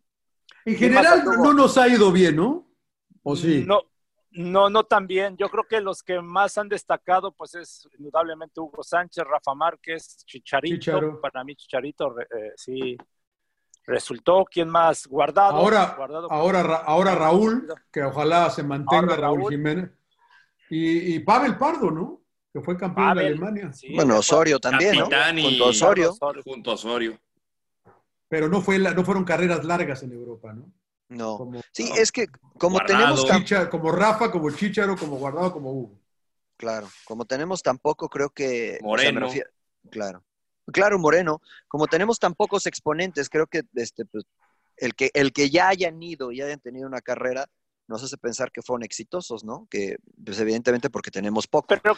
En ¿Quién más general no nos ha ido bien, ¿no? ¿O sí? No, no, no tan bien. Yo creo que los que más han destacado, pues es indudablemente Hugo Sánchez, Rafa Márquez, Chicharito. Chicharo. Para mí, Chicharito, eh, sí, resultó. ¿Quién más? Guardado. Ahora, Guardado. ahora, Ra- ahora Raúl, que ojalá se mantenga Ahora Raúl, Raúl. Jiménez. Y, y Pavel Pardo, ¿no? Que fue campeón de Alemania. sí, Bueno, Osorio también, ¿no? Y- Junto a Osorio. Osorio. Junto a Osorio. Pero no, fue la- no fueron carreras largas en Europa, ¿no? No. Como, Sí, es que como Guardado. tenemos tan, Chicha- como Rafa, como Chicharo, como Guardado, como Hugo. claro, como tenemos tan poco, creo que o sea, me Moreno. refiero- claro. Claro, Moreno, como tenemos tan pocos exponentes, creo que este pues, el que el que ya hayan ido y hayan tenido una carrera nos hace pensar que fueron exitosos, ¿no? Que pues evidentemente porque tenemos poco. Pero,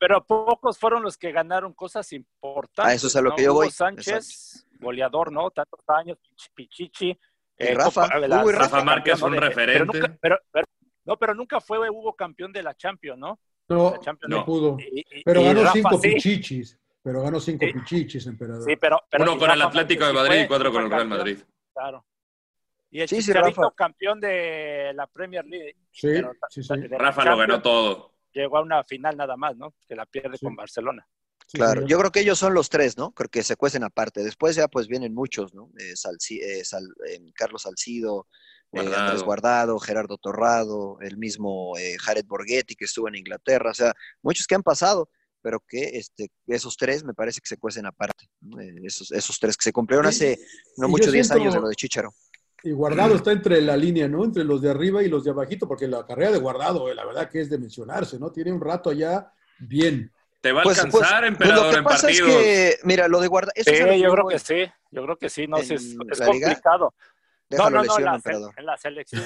pero pocos fueron los que ganaron cosas importantes. A eso es a lo ¿no? que yo Hugo voy. Sánchez, goleador, ¿no? Tantos años, Pichichi. Y Rafa, la- y Rafa Márquez, un ¿no? De- Pero referente. nunca, pero- pero- no, pero nunca fue Hugo campeón de la Champions, ¿no? No, La Champions no pudo. Y- y- Pero y ganó Rafa cinco sí. pichichis. Pero ganó cinco Sí. pichichis, emperador. Sí, pero, pero Uno con el Rafa Atlético de Madrid fue- y cuatro con el Real campeón, Madrid. Claro. Y el Sí, sí, Chicharito, Rafa. campeón de la Premier League. Sí, pero- sí, sí. Rafa lo ganó todo. Llegó a una final nada más, ¿no? Que la pierde Sí. con Barcelona. Claro, yo creo que ellos son los tres, ¿no? Creo que se cuecen aparte. Después ya pues vienen muchos, ¿no? Eh, Salci- eh, Sal- eh, Carlos Salcido, eh, Guardado. Andrés Guardado, Gerardo Torrado, el mismo eh, Jared Borghetti que estuvo en Inglaterra, o sea, muchos que han pasado, pero que este, esos tres me parece que se cuecen aparte. ¿no? Eh, esos, esos tres que se cumplieron hace no mucho, yo 10 siento- años de lo de Chicharo. Y Guardado está entre la línea, ¿no? Entre los de arriba y los de abajito, porque la carrera de Guardado, eh, la verdad que es de mencionarse, ¿no? Tiene un rato allá bien. Te va a Pues, pues, alcanzar, pues, emperador, lo que en pasa es partidos. que, mira, lo de Guardado, eso Sí, es yo creo voy. que sí. Yo creo que sí. No, sí, es, ¿En es complicado. Déjalo no, no, no, en la, en selección. no, en la selección.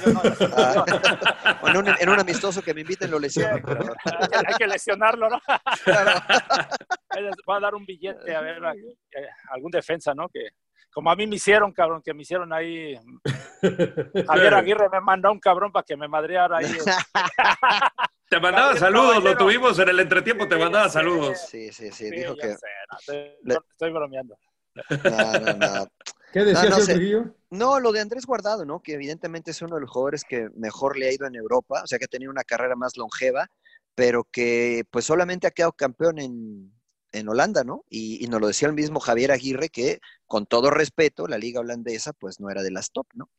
Ah, o en, un, en un amistoso que me inviten lo lesiono, hay, que, hay que lesionarlo, ¿no? Les Va a dar un billete a ver a- eh, algún defensa, ¿no? Que como a mí me hicieron, cabrón, que me hicieron ahí. Javier Aguirre me mandó un cabrón para que me madreara ahí. Te mandaba saludos, lo tuvimos en el entretiempo, te mandaba Sí, saludos. Sí, sí, sí, dijo que... sé, no, estoy, Le- estoy bromeando. No, no, no. ¿Qué decía No, no señor sé. No, lo de Andrés Guardado, ¿no? Que evidentemente es uno de los jugadores que mejor le ha ido en Europa, o sea, que ha tenido una carrera más longeva, pero que pues solamente ha quedado campeón en, en Holanda, ¿no? Y, y nos lo decía el mismo Javier Aguirre, que con todo respeto, la liga holandesa pues no era de las top, ¿no?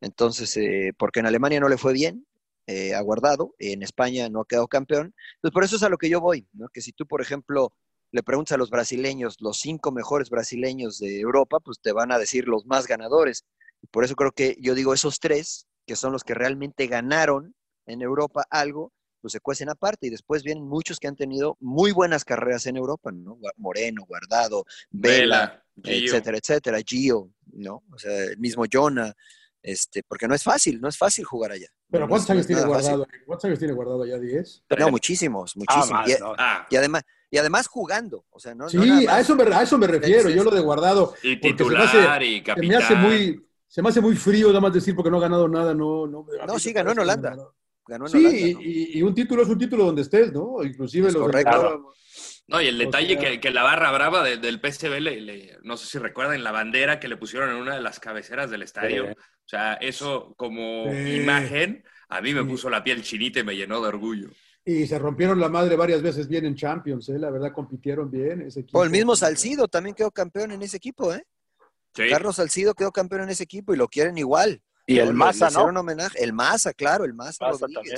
Entonces, eh, porque en Alemania no le fue bien, eh, ha guardado, en España no ha quedado campeón, entonces por eso es a lo que yo voy, ¿no? Que si tú, por ejemplo, le preguntas a los brasileños, los cinco mejores brasileños de Europa, pues te van a decir los más ganadores. Por eso creo que yo digo esos tres, que son los que realmente ganaron en Europa algo, pues se cuecen aparte. Y después vienen muchos que han tenido muy buenas carreras en Europa, ¿no? Moreno, Guardado, Vela, etcétera, etcétera, Gio, ¿no? O sea, el mismo Jonah, este, porque no es fácil, no es fácil jugar allá. ¿Pero cuántos no años tiene guardado? ¿Cuántos años tiene guardado ya? ¿10? No, muchísimos, Ah, muchísimos. más, y, no. Ah, y además, y además jugando, o sea, no, Sí, no nada más. a, eso me, a eso me refiero, yo lo de guardado. y porque se me titular hace- y Se capitán. me hace muy, se me hace muy frío nada más decir porque no ha ganado nada, no. No, No, sí, ganó en Holanda. Ganó en Sí, Holanda, ¿no? y- y un título es un título donde estés, ¿no? Inclusive Es los correcto. No, y el O detalle sea- que, que la barra brava de- del PSV, le, le- no sé si recuerdan, la bandera que le pusieron en una de las cabeceras del estadio. Sí. O sea, eso como Sí. imagen, a mí me Sí. puso la piel chinita y me llenó de orgullo. Y se rompieron la madre varias veces bien en Champions, ¿eh? La verdad, compitieron bien ese equipo. O el mismo Salcido también quedó campeón en ese equipo, ¿eh? Sí. Carlos Salcido quedó campeón en ese equipo y lo quieren igual. Y el hicieron ¿no? homenaje. El Maza, claro, el Rodríguez. también.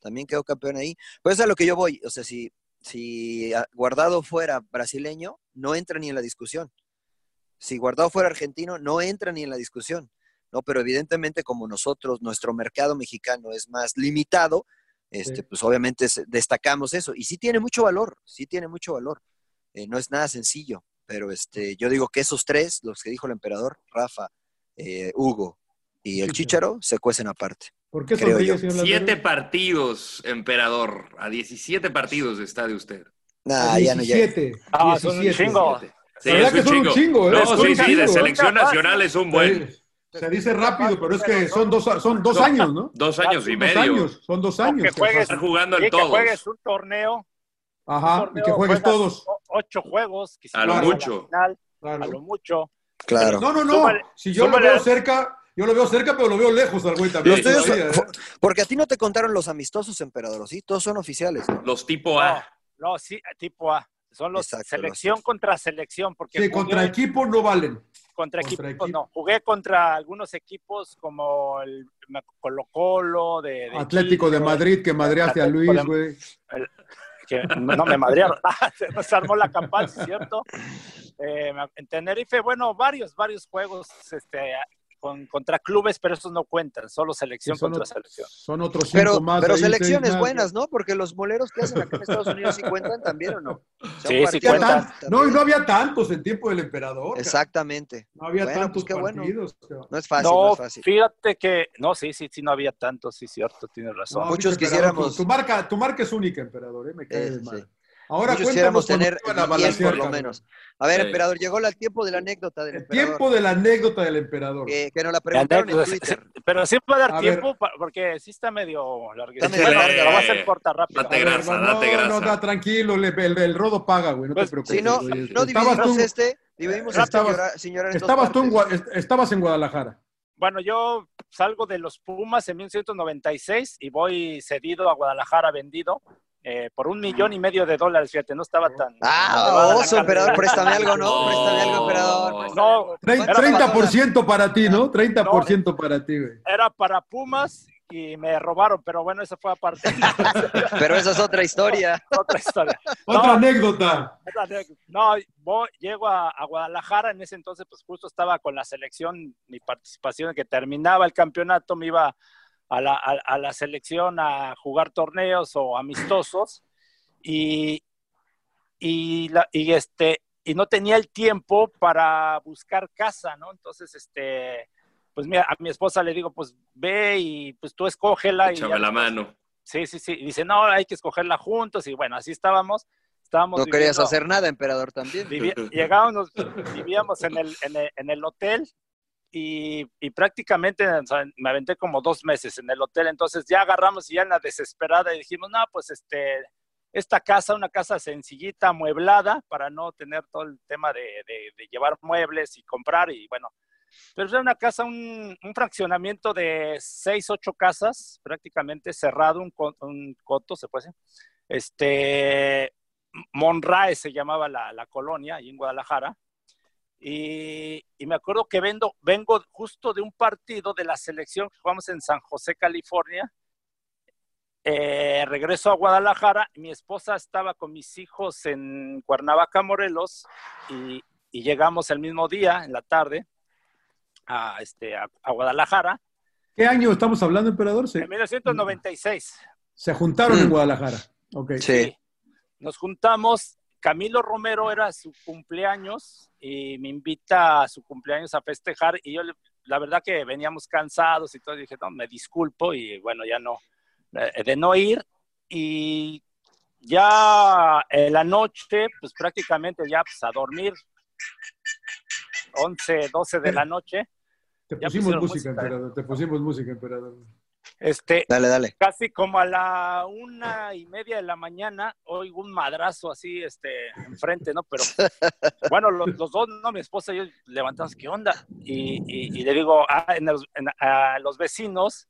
También. quedó campeón ahí. Pues es a lo que yo voy. O sea, si, si Guardado fuera brasileño, no entra ni en la discusión. Si Guardado fuera argentino, no entra ni en la discusión. No, pero evidentemente como nosotros, nuestro mercado mexicano es más limitado, este, Sí. pues obviamente destacamos eso. Y sí tiene mucho valor, sí tiene mucho valor. Eh, no es nada sencillo. pero este, yo digo que esos tres, los que dijo el emperador, Rafa, eh, Hugo y el Chicharo, se cuecen aparte. ¿Por qué sonríe, señor Siete partidos, emperador. A 17 partidos está de usted. Nah, ya no, ya. 17. Ah, son un 17. chingo. Sí, ¿Verdad es que un son un chingo. chingo, eh? No, Son sí, un sí, de eh. selección nacional es un buen. Se dice rápido, pero es que son dos, son dos años, ¿no? Dos años y Dos medio. años, son dos años. que que juegues, jugando en todos. juegues un torneo. Ajá, un y que juegues todos. Ocho juegos. que si A lo mucho. la final, Claro. A lo mucho. Claro. No, no, no. Súmale- si yo súmale- lo veo cerca, yo lo veo cerca, pero lo veo lejos al güey también. Los tuyos todavía, son- ¿eh? porque a ti no te contaron los amistosos, emperador, ¿sí? Todos son oficiales, ¿no? Los tipo A. No, no, sí, tipo A. Son los Exacto, selección contra selección. Porque Sí, contra equipo no valen. contra contra equipos, equipo. no. Jugué contra algunos equipos como el Colo Colo, de, de Atlético de Madrid, que madreaste a Luis, güey. el- que no me madrearon. Se nos armó la campal, sí, ¿cierto? Eh, en Tenerife, bueno, varios, varios juegos este, con, contra clubes, pero esos no cuentan, solo selección Son, contra selección. son otros cinco Pero, más. pero selecciones buenas, ¿no? Porque los moleros que hacen acá en Estados Unidos sí cuentan también, ¿o no? O sea, Sí, sí cuentan. tan- no, y no había tantos en tiempo del emperador. cara. Exactamente. No había Bueno, tantos pues qué bueno. partidos. cara. No es fácil, no, no, es fácil. fíjate que, no, sí, sí, sí, no había tantos, sí, cierto, tienes razón. No, Muchos quisiéramos- Tu, tu marca, tu marca es única, emperador, ¿eh? me cae de sí. Ahora quisiéramos tener iban a 10 por lo menos. A ver, Sí. emperador, llegó el tiempo de la anécdota del El emperador. tiempo de la anécdota del emperador. Que, que nos la preguntaron en Twitter. sí, Pero sí va a dar A tiempo ver. porque sí está medio. Está larga, lo voy a hacer corta rápido. Date A ver, grasa, no, date grasa. No, no, tranquilo, le- el, el rodo paga, güey, no Pues, te preocupes. Si no, güey. no dividimos tú, este, dividimos este estabas- llorar- sin llorar en dos estabas, tú en estabas en Guadalajara. Bueno, yo salgo de los Pumas en 1996 y voy cedido a Guadalajara vendido eh, por un millón y medio de dólares, fíjate, no estaba tan... Ah, oso, emperador, cantidad. préstame algo, ¿no? No. Préstame algo, emperador. préstame No, algo. Tre- Era 30% para ti, ¿no? 30% para ti, güey. Era para Pumas y me robaron, pero bueno, eso fue aparte. Pero esa es otra historia. Otra historia. Otra No, anécdota. No, voy- llego a, a Guadalajara, en ese entonces pues justo estaba con la selección, mi participación, que terminaba el campeonato, me iba a la, a- a la selección a jugar torneos o amistosos y, y, la- y, este, y no tenía el tiempo para buscar casa, ¿no? Entonces, este, pues mira, a mi esposa le digo, pues ve y pues tú escógela. y Échame ya la mano. Sí, sí, sí. Y dice, no, hay que escogerla juntos. Y bueno, así estábamos. Estábamos No querías viviendo- hacer nada, emperador, también. vivi- llegábamos, vivíamos en el, en el, en el hotel y, y prácticamente me aventé como dos meses en el hotel. Entonces ya agarramos y ya en la desesperada y dijimos, no, pues este, esta casa, una casa sencillita, amueblada, para no tener todo el tema de, llevar muebles y comprar. Y bueno, pero era una casa, un, un fraccionamiento de seis, ocho casas, prácticamente cerrado, un coto, se puede decir. Este, Monrae se llamaba la, la colonia, ahí en Guadalajara. Y, y me acuerdo que vengo, vengo justo de un partido de la selección que jugamos en San José, California. Eh, regreso a Guadalajara, mi esposa estaba con mis hijos en Cuernavaca, Morelos, y, y llegamos el mismo día, en la tarde, a, este, a, a Guadalajara, ¿Qué año estamos hablando, emperador? Se, en 1996. se juntaron Mm. en Guadalajara. Ok. Sí. Nos juntamos, Camilo Romero era su cumpleaños y me invita a su cumpleaños a festejar y yo le- la verdad que veníamos cansados y todo, y dije, no, me disculpo y bueno, ya no, eh, de no ir y ya en la noche, pues prácticamente ya pues a dormir, 11, 12 de la noche, Te pusimos música, música. emperador. Te pusimos música, emperador. Este, Dale, dale. casi como a la una y media de la mañana, oigo un madrazo así, este, enfrente, ¿no? Pero, bueno, los, los dos, ¿no? Mi esposa y yo levantamos, ¿qué onda? Y, y- y le digo, ah, en los, en- a los vecinos,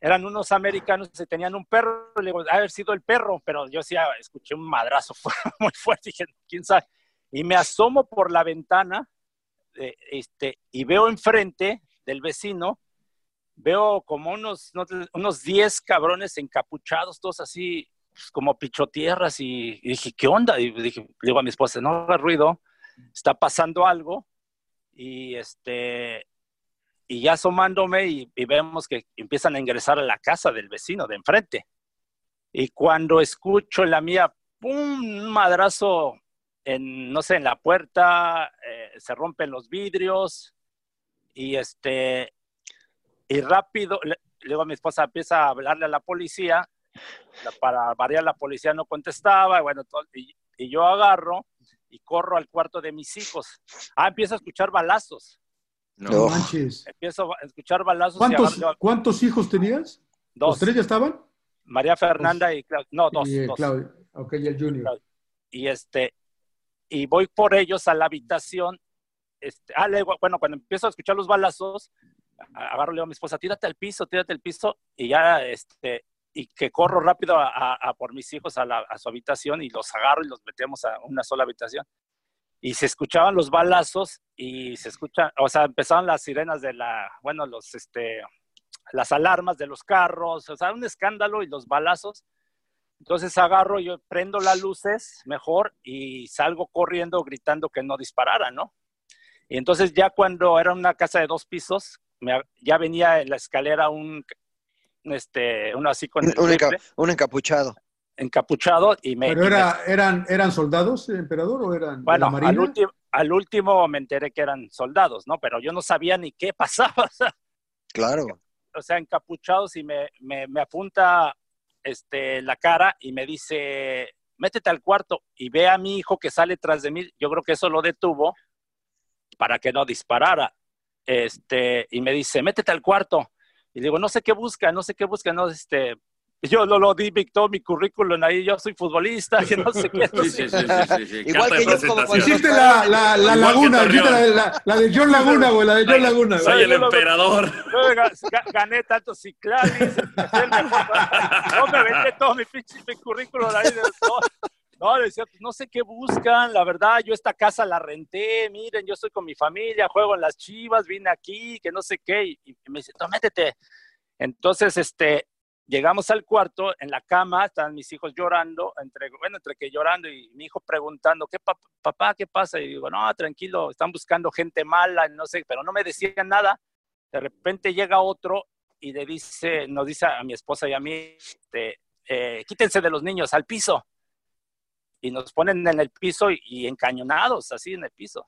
eran unos americanos que tenían un perro, le digo, ha haber sido el perro, pero yo sí ah, escuché un madrazo fu- muy fuerte, dije, ¿quién sabe? Y me asomo por la ventana, eh, este, y veo enfrente del vecino, veo como unos, unos 10 cabrones encapuchados, todos así, pues, como pichotierras, y, y dije, ¿qué onda? Y dije, digo a mi esposa, no haga ruido, está pasando algo, y este, y ya asomándome y, y vemos que empiezan a ingresar a la casa del vecino de enfrente. Y cuando escucho la mía, ¡pum! un madrazo en, no sé, en la puerta, eh, se rompen los vidrios y este, y rápido, le, luego mi esposa empieza a hablarle a la policía, para variar la policía no contestaba, y bueno, y, yo agarro y corro al cuarto de mis hijos. Ah, empiezo a escuchar balazos. No, manches. Empiezo a escuchar balazos. ¿Cuántos, ¿cuántos hijos tenías? Dos. ¿Los tres ya estaban? María Fernanda y Claudia. No, dos. Y dos. Claudia. Ok, y el Junior. Y este, y voy por ellos a la habitación. Este, ah, bueno, cuando empiezo a escuchar los balazos, agarro le a mi esposa, tírate al piso, tírate al piso, y ya, este, y que corro rápido a, por mis hijos a, la, a, su habitación y los agarro y los metemos a una sola habitación. Y se escuchaban los balazos y se escuchan, o sea, empezaban las sirenas de la, bueno, los, este, las alarmas de los carros, o sea, un escándalo y los balazos. Entonces agarro, yo prendo las luces mejor y salgo corriendo gritando que no disparara, ¿no? Y entonces ya cuando era una casa de dos pisos, ya venía en la escalera un, este, uno así con... un, encapuchado. Encapuchado y me... ¿Pero era, eran, eran soldados, emperador, o eran bueno, Al, último, al último me enteré que eran soldados, ¿no? Pero yo no sabía ni qué pasaba. claro. O sea, encapuchados y me, me, me apunta este, la cara y me dice, métete al cuarto y ve a mi hijo que sale tras de mí. Yo creo que eso lo detuvo para que no disparara. Este, y me dice, métete al cuarto. Y digo, no sé qué busca, no sé qué busca, no, este, yo lo, lo di todo mi currículum ahí, yo soy futbolista, que no sé qué. Sí, sí, sí, Igual que yo como Hiciste la, la, la laguna, hiciste la, la, de John Laguna, güey, la de John Laguna. Soy el emperador. gané tanto ciclavis, no me vendé todo mi pinche mi currículum ahí. De, todo. No, le decía, pues no sé qué buscan, la verdad, yo esta casa la renté, miren, yo estoy con mi familia, juego en las chivas, vine aquí, que no sé qué, y, me dice, no, métete. Entonces, este, llegamos al cuarto, en la cama, están mis hijos llorando, entre, bueno, entre que llorando y mi hijo preguntando, ¿qué papá, qué pasa? Y digo, no, tranquilo, están buscando gente mala, no sé, pero no me decían nada. De repente llega otro y le dice, nos dice a mi esposa y a mí, este, eh, quítense de los niños al piso y nos ponen en el piso y, encañonados, así en el piso.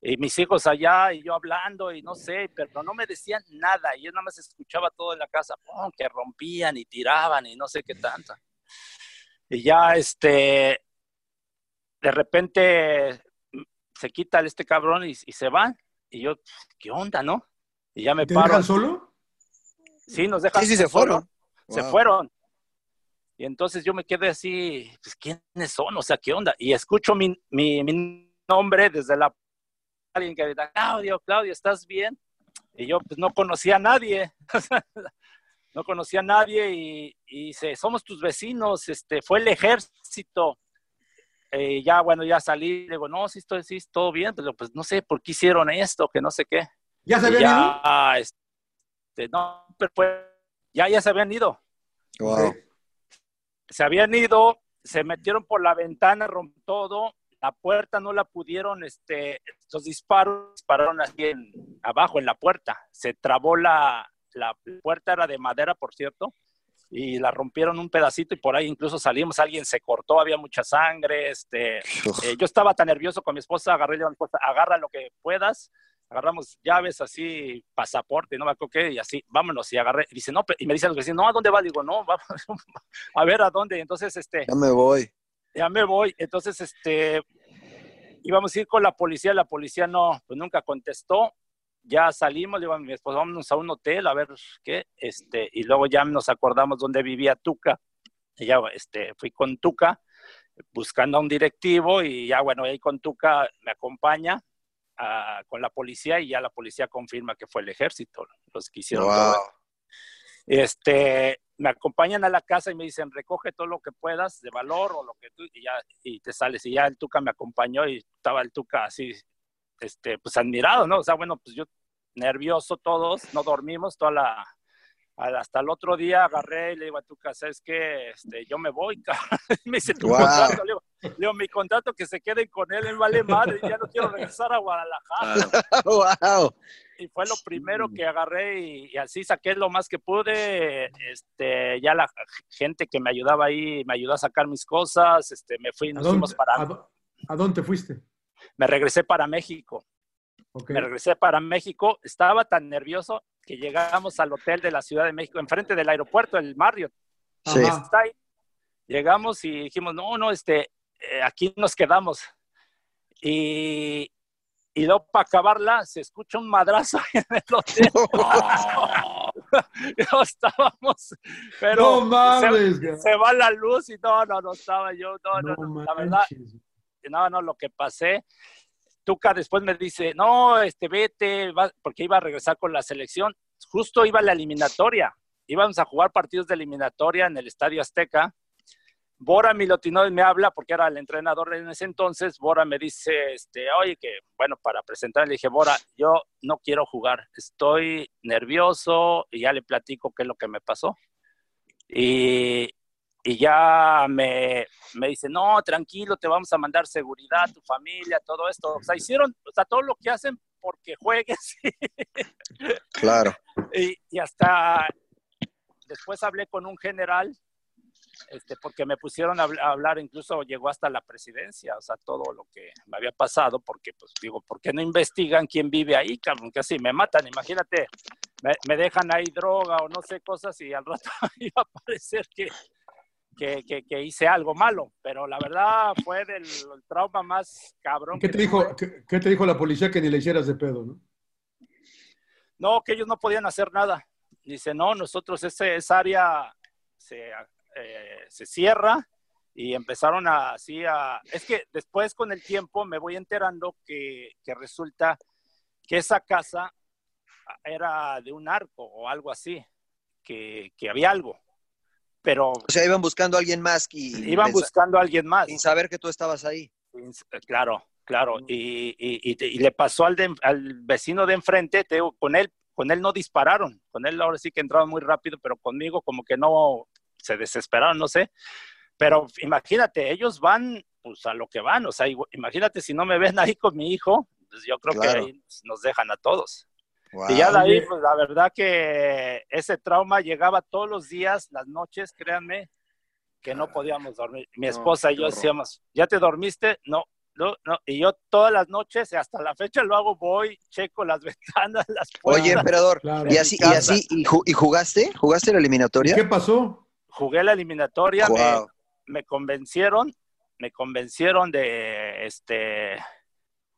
Y mis hijos allá y yo hablando y no sé, pero no me decían nada. Y yo nada más escuchaba todo en la casa, que rompían y tiraban y no sé qué tanto. Y ya, este, de repente se quita este cabrón y, se van. Y yo, ¿qué onda, no? Y ya me ¿Te paro. dejan solo? Sí, nos dejan. Sí, sí, se fueron. Se fueron. Y entonces yo me quedé así, pues, ¿quiénes son? O sea, ¿qué onda? Y escucho mi, mi, mi nombre desde la... Alguien que grita, Claudio, Claudio, ¿estás bien? Y yo pues no conocía a nadie. no conocía a nadie y, y, dice, somos tus vecinos, este, fue el ejército. Eh, ya, bueno, ya salí, digo, no, sí, estoy, sí, todo bien, pero pues no sé por qué hicieron esto, que no sé qué. ¿Ya se habían ido? Este, no, pero ya, ya se habían ido. Wow se habían ido, se metieron por la ventana, rompieron todo, la puerta no la pudieron, este, los disparos dispararon así en, abajo en la puerta, se trabó la, la puerta era de madera, por cierto, y la rompieron un pedacito y por ahí incluso salimos, alguien se cortó, había mucha sangre, este, eh, yo estaba tan nervioso con mi esposa, agarré a mi esposa, agarra lo que puedas, agarramos llaves así, pasaporte, no me acuerdo qué, y así, vámonos, y agarré, y dice, no, y me dice los vecinos, no, ¿a dónde va? Digo, no, vamos, a ver a dónde, entonces, este... Ya me voy. Ya me voy, entonces, este, íbamos a ir con la policía, la policía no, pues nunca contestó, ya salimos, le digo a mi esposa, vámonos a un hotel, a ver qué, este, y luego ya nos acordamos dónde vivía Tuca, y ya, este, fui con Tuca, buscando a un directivo, y ya, bueno, ahí con Tuca me acompaña, con la policía y ya la policía confirma que fue el ejército los que hicieron Este, me acompañan a la casa y me dicen, recoge todo lo que puedas de valor o lo que tú, y ya, y te sales. Y ya el Tuca me acompañó y estaba el Tuca así, este, pues admirado, ¿no? O sea, bueno, pues yo nervioso todos, no dormimos toda la, hasta el otro día agarré y le digo a Tuca, ¿sabes qué? Este, yo me voy, me dice, ¿tú digo, mi contrato que se quede con él, él vale madre, ya no quiero regresar a Guadalajara. wow. Y fue lo primero que agarré y, y, así saqué lo más que pude. Este, ya la gente que me ayudaba ahí me ayudó a sacar mis cosas. Este, me fui, nos fuimos para. A, ¿A dónde fuiste? Me regresé para México. Okay. Me regresé para México. Estaba tan nervioso que llegamos al hotel de la Ciudad de México, enfrente del aeropuerto, el Marriott. Sí. Está ahí. Llegamos y dijimos, no, no, este, aquí nos quedamos. Y, y luego para acabarla se escucha un madrazo en el hotel. no estábamos, pero no mames, se, se, va la luz y no, no, no estaba yo, no, no, no la verdad, no, no, lo que pasé. Tuca después me dice, no, este, vete, porque iba a regresar con la selección. Justo iba a la eliminatoria. Íbamos a jugar partidos de eliminatoria en el Estadio Azteca. Bora Milotinov me habla porque era el entrenador en ese entonces. Bora me dice, este, oye, que bueno, para presentar, le dije, Bora, yo no quiero jugar, estoy nervioso y ya le platico qué es lo que me pasó. Y, y ya me, me dice, no, tranquilo, te vamos a mandar seguridad, tu familia, todo esto. O sea, hicieron, o sea, todo lo que hacen porque juegues. claro. Y, y hasta después hablé con un general este, porque me pusieron a hablar, incluso llegó hasta la presidencia, o sea, todo lo que me había pasado, porque, pues, digo, ¿por qué no investigan quién vive ahí, cabrón? Que así me matan, imagínate, me, me, dejan ahí droga o no sé, cosas, y al rato iba a parecer que, que, que, que hice algo malo, pero la verdad fue del el trauma más cabrón. ¿Qué te, dijo, ¿qué, ¿Qué te dijo la policía que ni le hicieras de pedo, no? No, que ellos no podían hacer nada. Dice, no, nosotros ese, esa área se eh, se cierra y empezaron a, así a... Es que después con el tiempo me voy enterando que, que resulta que esa casa era de un arco o algo así, que, que había algo. Pero... O sea, iban buscando a alguien más. Y iban buscando a alguien más. Sin saber que tú estabas ahí. Claro, claro. Y, y, y, y le pasó al, de, al vecino de enfrente, te digo, con él, con él no dispararon. Con él ahora sí que entraron muy rápido, pero conmigo como que no, se desesperaron, no sé. Pero imagínate, ellos van pues a lo que van, o sea, imagínate si no me ven ahí con mi hijo, pues yo creo claro. que ahí nos dejan a todos. Wow. Y ya de ahí, pues la verdad que ese trauma llegaba todos los días, las noches, créanme, que no podíamos dormir. Mi esposa no, y yo decíamos, ¿ya te dormiste? No, no, no. Y yo todas las noches, hasta la fecha lo hago, voy, checo las ventanas, las puertas. Oye, emperador, claro. ¿y así, y así, y, y jugaste? ¿Jugaste la eliminatoria? ¿Y ¿Qué pasó? Jugué la eliminatoria, wow. me, me, convencieron, me convencieron de, este,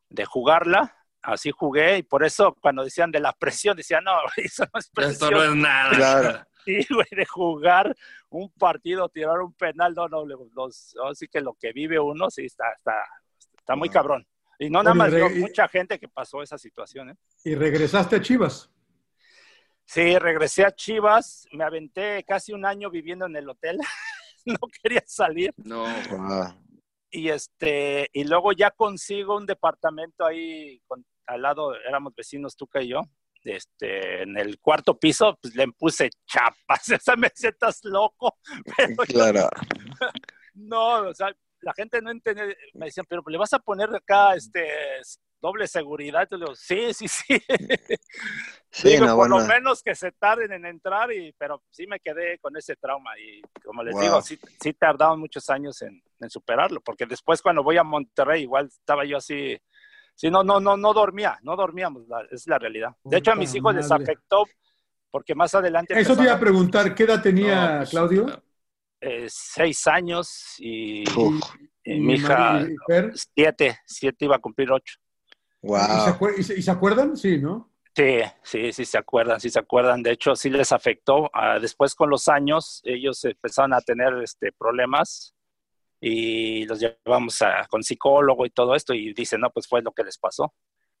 de jugarla, así jugué, y por eso cuando decían de la presión, decían, no, eso no es presión. Esto no es nada. Claro. Sí, güey, de jugar un partido, tirar un penal, no, no, los, así que lo que vive uno, sí, está, está, está muy cabrón. Y no nada más, yo, mucha gente que pasó esa situación, ¿eh? ¿Y regresaste a Chivas? Sí, regresé a Chivas, me aventé casi un año viviendo en el hotel, no quería salir. No. Y este, y luego ya consigo un departamento ahí con, al lado, éramos vecinos Tuca y yo, este, en el cuarto piso, pues le puse chapas, esa me estás loco. Pero claro. Yo, no, o sea, la gente no entendía, me decían, pero le vas a poner acá este doble seguridad. Yo le digo, sí, sí, sí. sí digo, no, por bueno. lo menos que se tarden en entrar, y, pero sí me quedé con ese trauma. Y como les wow. digo, sí, sí tardaron muchos años en, en, superarlo, porque después cuando voy a Monterrey, igual estaba yo así, sí, no, no, no, no dormía, no dormíamos, la, es la realidad. De hecho, a mis hijos les afectó, porque más adelante... Eso te iba a preguntar, ¿qué edad tenía no, pues, Claudio? Eh, seis años y, y mi hija siete, siete iba a cumplir ocho. Wow. ¿Y, se ¿Y, se acuerdan? Sí, ¿no? Sí, sí, sí se acuerdan, sí se acuerdan. De hecho, sí les afectó. Uh, después, con los años, ellos empezaron a tener este, problemas y los llevamos a, con psicólogo y todo esto y dicen, no, pues fue lo que les pasó.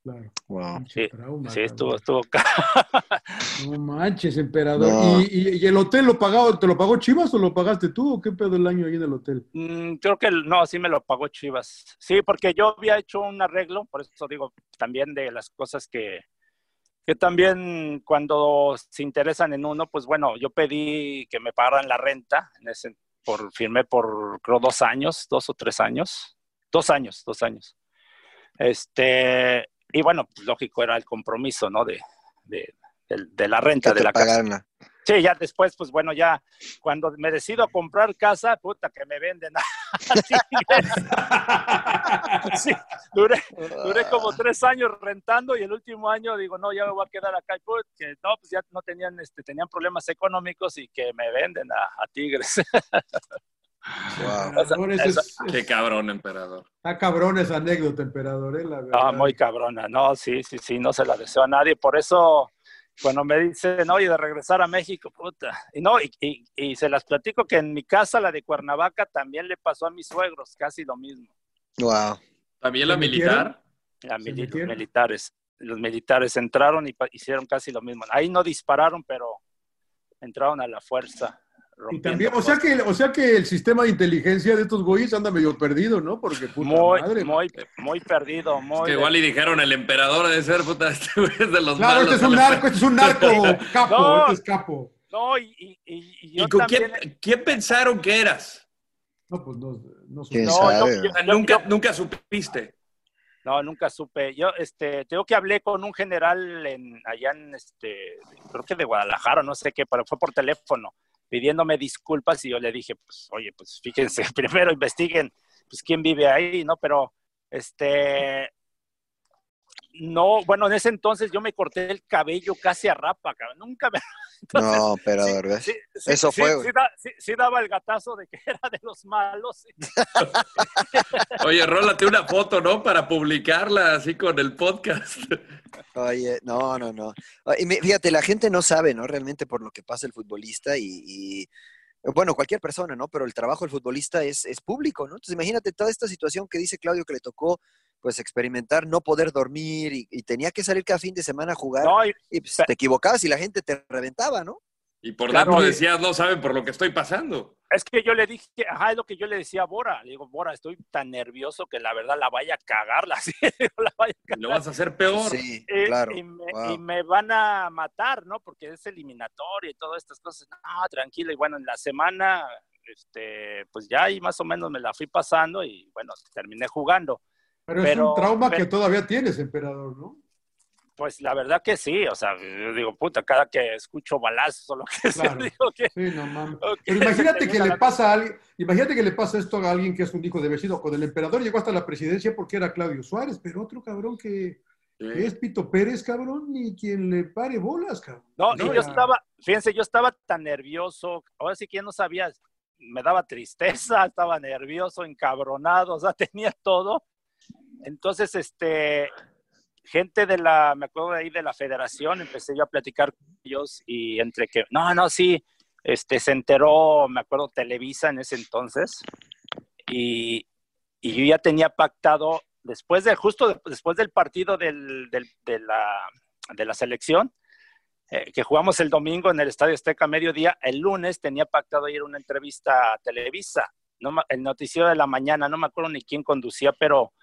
Claro. Wow. Sí, trauma, sí estuvo, estuvo. no manches, emperador. No. ¿Y, ¿Y, ¿Y, el hotel lo pagó, te lo pagó Chivas o lo pagaste tú o qué pedo el año ahí en el hotel? Mm, creo que no, sí me lo pagó Chivas. Sí, porque yo había hecho un arreglo, por eso digo también de las cosas que, que también cuando se interesan en uno, pues bueno, yo pedí que me pagaran la renta en ese por, firmé por, creo, dos años, dos o tres años. Dos años, dos años. Este, y bueno, pues, lógico era el compromiso, ¿no? De, de, de, la renta de la casa. Sí, ya después, pues bueno, ya cuando me decido a comprar casa, puta, que me venden sí, duré, duré, como tres años rentando y el último año digo, no, ya me voy a quedar acá. Que no, pues ya no tenían, este, tenían problemas económicos y que me venden a, Tigres. Wow. qué cabrón, emperador. Está cabrón esa anécdota, emperador, ¿eh? La muy cabrona. No, sí, sí, sí, no se la deseo a nadie. Por eso cuando me dicen, oye, de regresar a México, puta. Y no, y, y, se las platico que en mi casa, la de Cuernavaca, también le pasó a mis suegros, casi lo mismo. Wow. ¿También la militar? La militares. Los militares entraron y hicieron casi lo mismo. Ahí no dispararon, pero entraron a la fuerza. Y también, o sea, que, o sea que el sistema de inteligencia de estos güeyes anda medio perdido, ¿no? Porque puta muy, madre. Muy, muy perdido, muy. que igual y dijeron el emperador de ser puta, este güey es de los Claro, este es un narco, este es un narco, capo, este es capo. No, y, y, y yo con quién, quién, pensaron que eras? No, pues no, no, no nunca, nunca supiste. No, nunca supe. Yo, este, tengo que hablé con un general en, allá en, este, creo que de Guadalajara, no sé qué, pero fue por teléfono pidiéndome disculpas y yo le dije, pues, oye, pues fíjense, primero investiguen, pues, quién vive ahí, ¿no? Pero, este, no, bueno, en ese entonces yo me corté el cabello casi a rapa, cabrón. Nunca me... no, pero sí, Eso fue. Sí, daba el gatazo de que era de los malos. Oye, rólate una foto, ¿no? Para publicarla así con el podcast. Oye, no, no, no. Y fíjate, la gente no sabe, ¿no? Realmente por lo que pasa el futbolista y, bueno, cualquier persona, ¿no? Pero el trabajo del futbolista es, es público, ¿no? Entonces imagínate toda esta situación que dice Claudio que le tocó pues experimentar, no poder dormir y, tenía que salir cada fin de semana a jugar y, pues, te equivocabas y la gente te reventaba, ¿no? Y por tanto decías, no saben por lo que estoy pasando. Es que yo le dije, ajá, es lo que yo le decía a Bora. Le digo, Bora, estoy tan nervioso que la verdad la vaya a cagar. La, la vaya a cagar. Lo vas a hacer peor. Sí, claro. Y me, van a matar, ¿no? Porque es eliminatorio y todas estas cosas. No, tranquilo. Y bueno, en la semana, este, pues ya ahí más o menos me la fui pasando y bueno, terminé jugando. Pero, es un trauma que todavía tienes, emperador, ¿no? Pues la verdad que sí, o sea, yo digo, puta, cada que escucho balazos o lo que sea, digo que... Sí, no mames. Pero imagínate que le pasa a alguien, imagínate que le pasa esto a alguien que es un hijo de vecino. Con el emperador llegó hasta la presidencia porque era Claudio Suárez, pero otro cabrón que, es Pito Pérez, cabrón, ni quien le pare bolas, cabrón. No, y yo estaba, fíjense, yo estaba tan nervioso, ahora sí que ya no sabía, me daba tristeza, estaba nervioso, encabronado, o sea, tenía todo entonces, este, gente de la, me acuerdo de ahí de la federación, empecé yo a platicar con ellos y entre que, no, no, sí, este, se enteró, me acuerdo, Televisa en ese entonces, y, y yo ya tenía pactado, después de, justo después del partido del, de, la, de la selección, eh, que jugamos el domingo en el Estadio Azteca mediodía, el lunes tenía pactado ir a una entrevista a Televisa, no, el noticiero de la mañana, no me acuerdo ni quién conducía, pero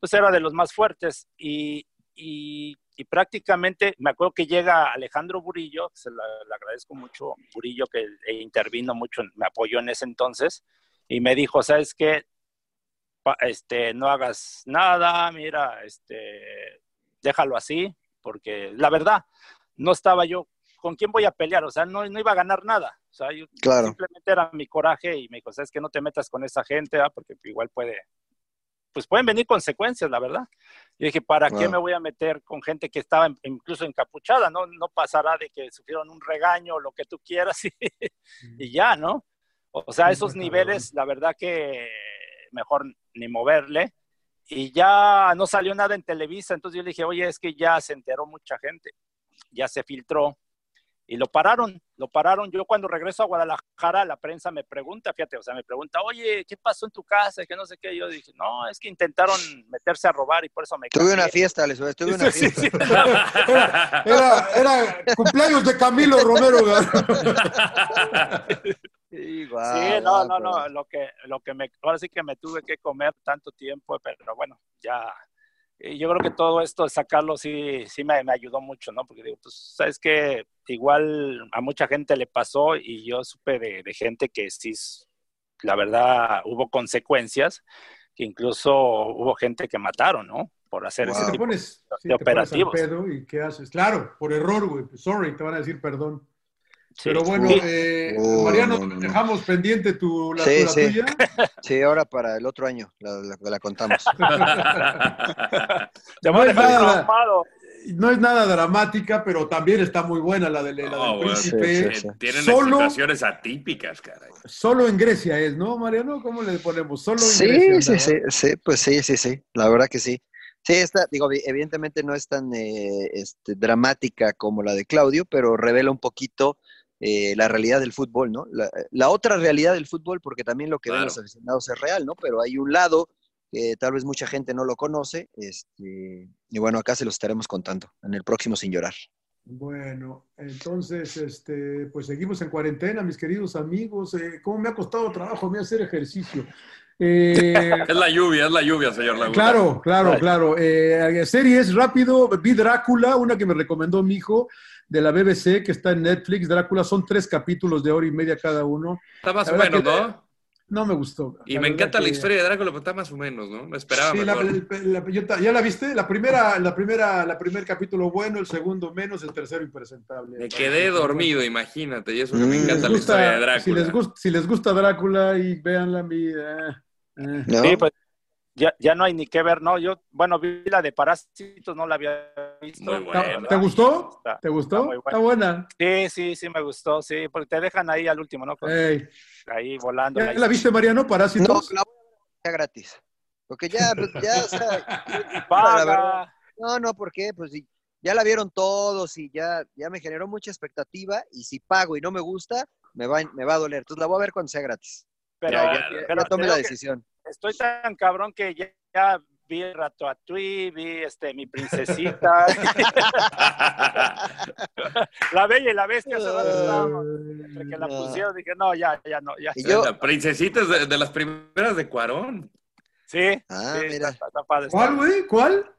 pues era de los más fuertes y, y, prácticamente me acuerdo que llega Alejandro Burillo, se le agradezco mucho, Burillo que intervino mucho, me apoyó en ese entonces y me dijo, ¿sabes qué? Este, no hagas nada, mira, este, déjalo así, porque la verdad, no estaba yo, ¿con quién voy a pelear? O sea, no, no iba a ganar nada. O sea, yo simplemente era mi coraje y me dijo, ¿sabes que No te metas con esa gente, ah, porque igual puede, pues pueden venir consecuencias, la verdad. Y dije, ¿para qué me voy a meter con gente que estaba incluso encapuchada? No, no pasará de que sufrieron un regaño o lo que tú quieras y, ya, ¿no? O sea, esos niveles, la verdad que mejor ni moverle. Y ya no salió nada en Televisa, entonces yo le dije, oye, es que ya se enteró mucha gente, ya se filtró y lo pararon, lo pararon. Yo cuando regreso a Guadalajara, la prensa me pregunta, fíjate, o sea, me pregunta, oye, ¿qué pasó en tu casa? Que no sé qué. Yo dije, no, es que intentaron meterse a robar y por eso me Tuve una fiesta, les tuve una fiesta. Era, era, cumpleaños de Camilo Romero. sí, no, no, no, lo que, lo que me, ahora sí que me tuve que comer tanto tiempo, pero bueno, ya yo creo que todo esto, sacarlo, sí, sí me, me, ayudó mucho, ¿no? Porque digo, pues, sabes que igual a mucha gente le pasó y yo supe de, de gente que sí la verdad hubo consecuencias, que incluso hubo gente que mataron, ¿no? Por hacer ese Te tipo pones, sí, de te pones al operativos. pedo y ¿qué haces? Claro, por error, güey. Sorry, te van a decir perdón. Sí. Pero bueno, eh, Oh, Mariano, no, no, no. dejamos pendiente tu, la, Sí, la sí. tuya. Sí, ahora para el otro año la, la- la contamos. No voy a es dejar nada- no es nada dramática, pero también está muy buena la, de, la del bueno, príncipe. sí, sí. Tienen Solo- situaciones atípicas, caray. Solo en Grecia es, ¿no, Mariano? ¿Cómo le ponemos? Solo en Sí, Grecia. sí, sí, sí, pues sí, sí, sí, la verdad que sí. Sí, esta, digo, evi- evidentemente no es tan eh, este, dramática como la de Claudio, pero revela un poquito eh, la realidad del fútbol, ¿no? La, la otra realidad del fútbol, porque también lo que ven Claro. los aficionados es real, ¿no? Pero hay un lado que tal vez mucha gente no lo conoce, este, y bueno, acá se lo estaremos contando en el próximo Sin Llorar. Bueno, entonces, este, pues seguimos en cuarentena, mis queridos amigos. Eh, ¿Cómo me ha costado trabajo a mí hacer ejercicio? Eh, Es la lluvia, es la lluvia, señor Laguna. Claro, claro, claro. Eh, series, rápido, vi Drácula, una que me recomendó mi hijo de la BBC, que está en Netflix. Drácula, son tres capítulos de hora y media cada uno. Está más La o menos, ¿no? No me gustó. Y La me encanta la historia de Drácula, pero está más o menos, ¿no? Me esperaba Sí, la- mejor. la- yo ta- ¿Ya la viste? La primera, la primera, la primer capítulo bueno, el segundo menos, el tercero impresentable. Me quedé dormido, imagínate, y eso que me Mm. encanta la historia de Drácula. si, les gusta, si les gusta Drácula y véanla, mi, eh, eh. ¿no? Sí, pues ya, ya no hay ni que ver, ¿no? Yo, bueno, vi la de Parásitos, no la había visto. Muy buena. ¿Te gustó? Está- ¿Te gustó? está muy buena. Está buena. Sí, sí, sí, me gustó, sí, porque te dejan ahí al último, ¿no? Ey. ahí volando. ¿Ya ahí. la viste, Mariano? No, Parásitos. la voy a ver gratis. Porque ya, pues, ya, o sea, la Paga. No, no, ¿por qué? Pues sí, ya la vieron todos y ya, ya me generó mucha expectativa y si pago y no me gusta, me va, me va a doler. Entonces la voy a ver cuando sea gratis. pero, ya, ya, pero tomé te la que decisión. Estoy tan cabrón que ya, ya vi Ratatouille, vi este, mi princesita. la bella y la bestia estábamos, entre que la pusieron, dije, no, ya, ya no, ya. Y yo, La princesita es de, de las primeras de Cuarón. Sí, Ah, sí, mira. Está, está padre. está ¿Cuál, güey? ¿Cuál?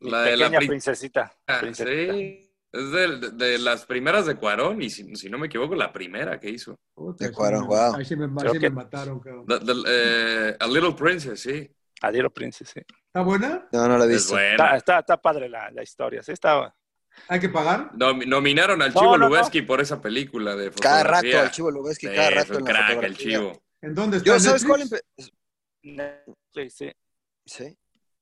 Mi La de la pequeña prin- princesita. Ah, princesita. Sí, es de, de- de las primeras de Cuarón, y si, si no me equivoco, la primera que hizo. De Cuarón, wow. Ahí sí me, ahí Creo sí que- me mataron, cabrón. The- the- eh, A Little Princess, sí. A Little Princess, sí. ¿Está buena? no, no la he Es. Está, buena. está, está padre la, la historia, sí, está. ¿Hay que pagar? Nom- nominaron al No, Chivo no, no. Lubeski por esa película de Cada fotografía. rato, el chivo Lubeski, Sí, cada es rato un en la crack, el. Chivo. ¿En dónde está? Yo, ¿En ¿sabes cuál? Empe- Sí, sí. Sí.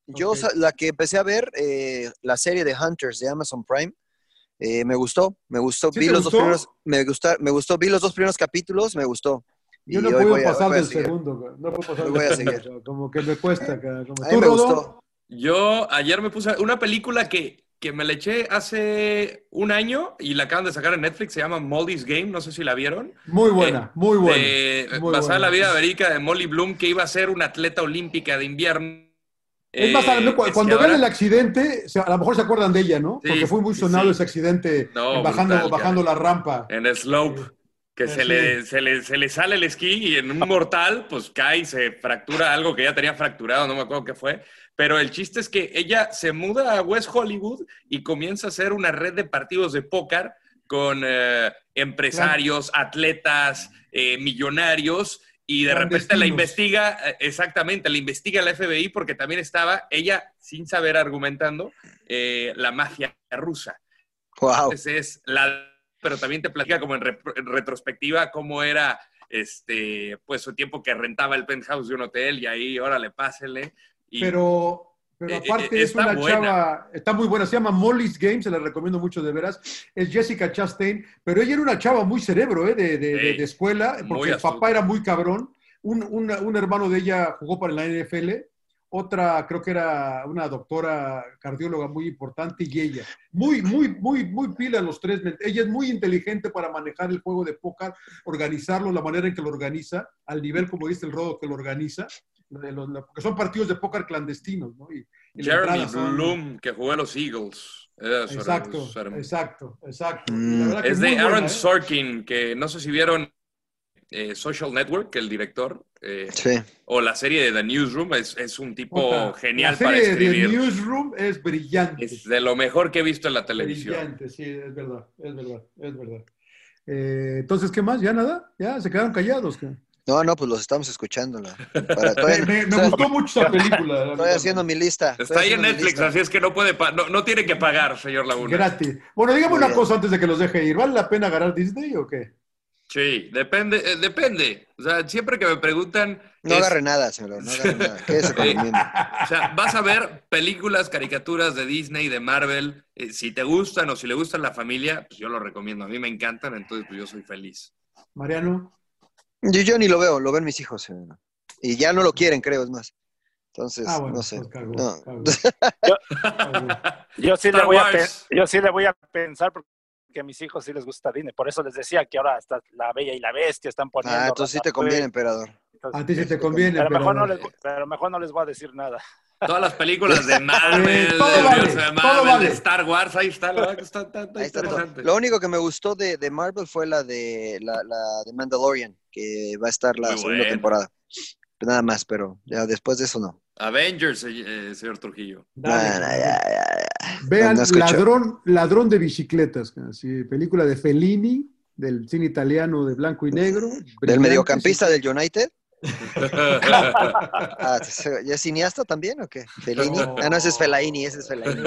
Yo la que empecé a ver, eh, la serie de Hunters de Amazon Prime, eh, me gustó, me gustó. ¿Sí vi los dos primeros, me gustó, me gustó, vi los dos primeros capítulos, me gustó. Yo no puedo pasar del seguir. segundo. No puedo pasar voy a segundo, seguir. Como que me cuesta. Como- A mí ¿Tú, me Rodo? gustó. Yo ayer me puse una película que, que me la eché hace un año y la acaban de sacar en Netflix, se llama Molly's Game, no sé si la vieron. Muy buena, Eh, muy buena. de- muy basada en la vida verídica de Molly Bloom, que iba a ser una atleta olímpica de invierno. Es más, Eh, cuando vean ahora- el accidente, a lo mejor se acuerdan de ella, ¿no? Sí, Porque fue muy sonado sí. ese accidente No, bajando, brutal, bajando la rampa. En el slope, que Eh, se, sí. le, se, le, se le sale el esquí y en un mortal, pues cae y se fractura algo que ya tenía fracturado, no me acuerdo qué fue. Pero el chiste es que ella se muda a West Hollywood y comienza a hacer una red de partidos de póker con eh, empresarios, atletas, eh, millonarios. Y de repente la Clandestinos. investiga, eh, exactamente, la investiga la FBI porque también estaba ella, sin saber argumentando, eh, la mafia rusa. Wow. Entonces es la, pero también te platica como en, re- en retrospectiva cómo era este, pues su tiempo que rentaba el penthouse de un hotel y ahí, órale, pásele. Y, Pero, pero Eh, aparte eh, es una buena. chava, está muy buena, se llama Molly's Game, se la recomiendo mucho de veras. Es Jessica Chastain, pero ella era una chava muy cerebro, ¿eh? de, de- de- escuela, porque el papá era muy cabrón. Un, un- un hermano de ella jugó para la NFL, otra creo que era una doctora cardióloga muy importante y ella. Muy, muy, muy, muy pila los tres. Ella es muy inteligente para manejar el juego de póker, organizarlo, la manera en que lo organiza, al nivel, como dice el Rodo, que lo organiza. De los- porque son partidos de póker clandestinos, ¿no? Y, y Jeremy son- Bloom, que jugó a los Eagles. Exacto, hermano. exacto, exacto. Mm. La Es de buena, Aaron ¿eh? Sorkin, que no sé si vieron eh, Social Network, el director, eh, Sí. o la serie de The Newsroom, es, es un tipo Puta, genial la para serie de escribir. Newsroom es brillante. Es de lo mejor que he visto en la televisión. Brillante, sí, es verdad, es verdad, es verdad. Eh, entonces, ¿qué más? ¿Ya nada? ¿Ya se quedaron callados? ¿qué? No, no, pues los estamos escuchando. la- para- Me, todavía- me- me estoy- gustó mucho esa película. Estoy haciendo mi lista. Está ahí en Netflix, así es que no puede, no, no tiene que pagar, señor Laguna. Gratis. Bueno, dígame una cosa antes de que los deje ir. ¿Vale la pena ganar Disney o qué? Sí, depende, eh, depende. O sea, siempre que me preguntan. No es- agarre nada, señor. No agarre nada. Quédese con Eh. O sea, vas a ver películas, caricaturas de Disney, de Marvel. eh, si te gustan o si le gustan la familia, pues yo lo recomiendo. A mí me encantan, entonces pues yo soy feliz. Mariano. Yo, yo ni lo veo, lo ven mis hijos. señor. Y ya no lo quieren, creo, es más. Entonces, Ah, bueno, no sé. pues cagó, No. cagó. Yo sí, le voy a yo sí le voy a pensar porque a mis hijos sí les gusta Disney. Por eso les decía que ahora está La Bella y la Bestia están poniendo. Ah, entonces sí te conviene, emperador. A ti sí te conviene. Pero mejor, no les, pero mejor no les voy a decir nada. Todas las películas de Marvel, todo vale, de todo Marvel, vale. de Star Wars, ahí está, la verdad que está, está- está Ahí está todo. interesante. Lo único que me gustó de, de Marvel fue la de la, la de Mandalorian, que va a estar la Muy segunda bueno. temporada. Nada más, pero ya después de eso no. Avengers, eh, señor Trujillo. Dale. No, no, ya, ya, ya. Vean No ladrón, ladrón de bicicletas, así, película de Fellini, del cine italiano de blanco y negro. ¿Del mediocampista sí. del United? Ah, ¿Ya es cineasta también o qué? ¿Fellini? No. Ah, no, ese es Fellaini, ese es Fellaini.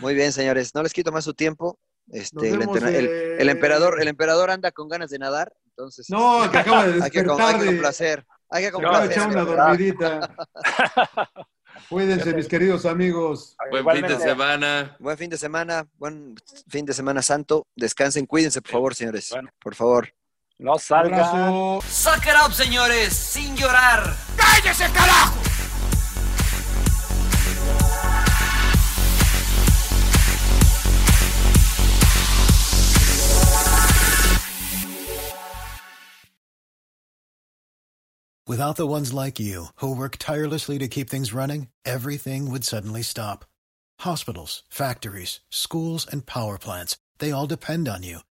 Muy bien, señores, no les quito más su tiempo. Este, el, vemos, entena- el- el emperador, el emperador anda con ganas de nadar, entonces No, que acaba de hay que, com- despertar hay que complacer. Hay que Se acaba de complacer. echar una dormidita. Cuídense, mis queridos amigos. Buen fin de semana. Buen fin de semana, buen fin de semana santo. Descansen, cuídense, por favor, señores. Bueno. Por favor. No salgan. Suck it up, señores, sin llorar. ¡Cállese, carajo! Without the ones like you, who work tirelessly to keep things running, everything would suddenly stop. Hospitals, factories, schools, and power plants, they all depend on you.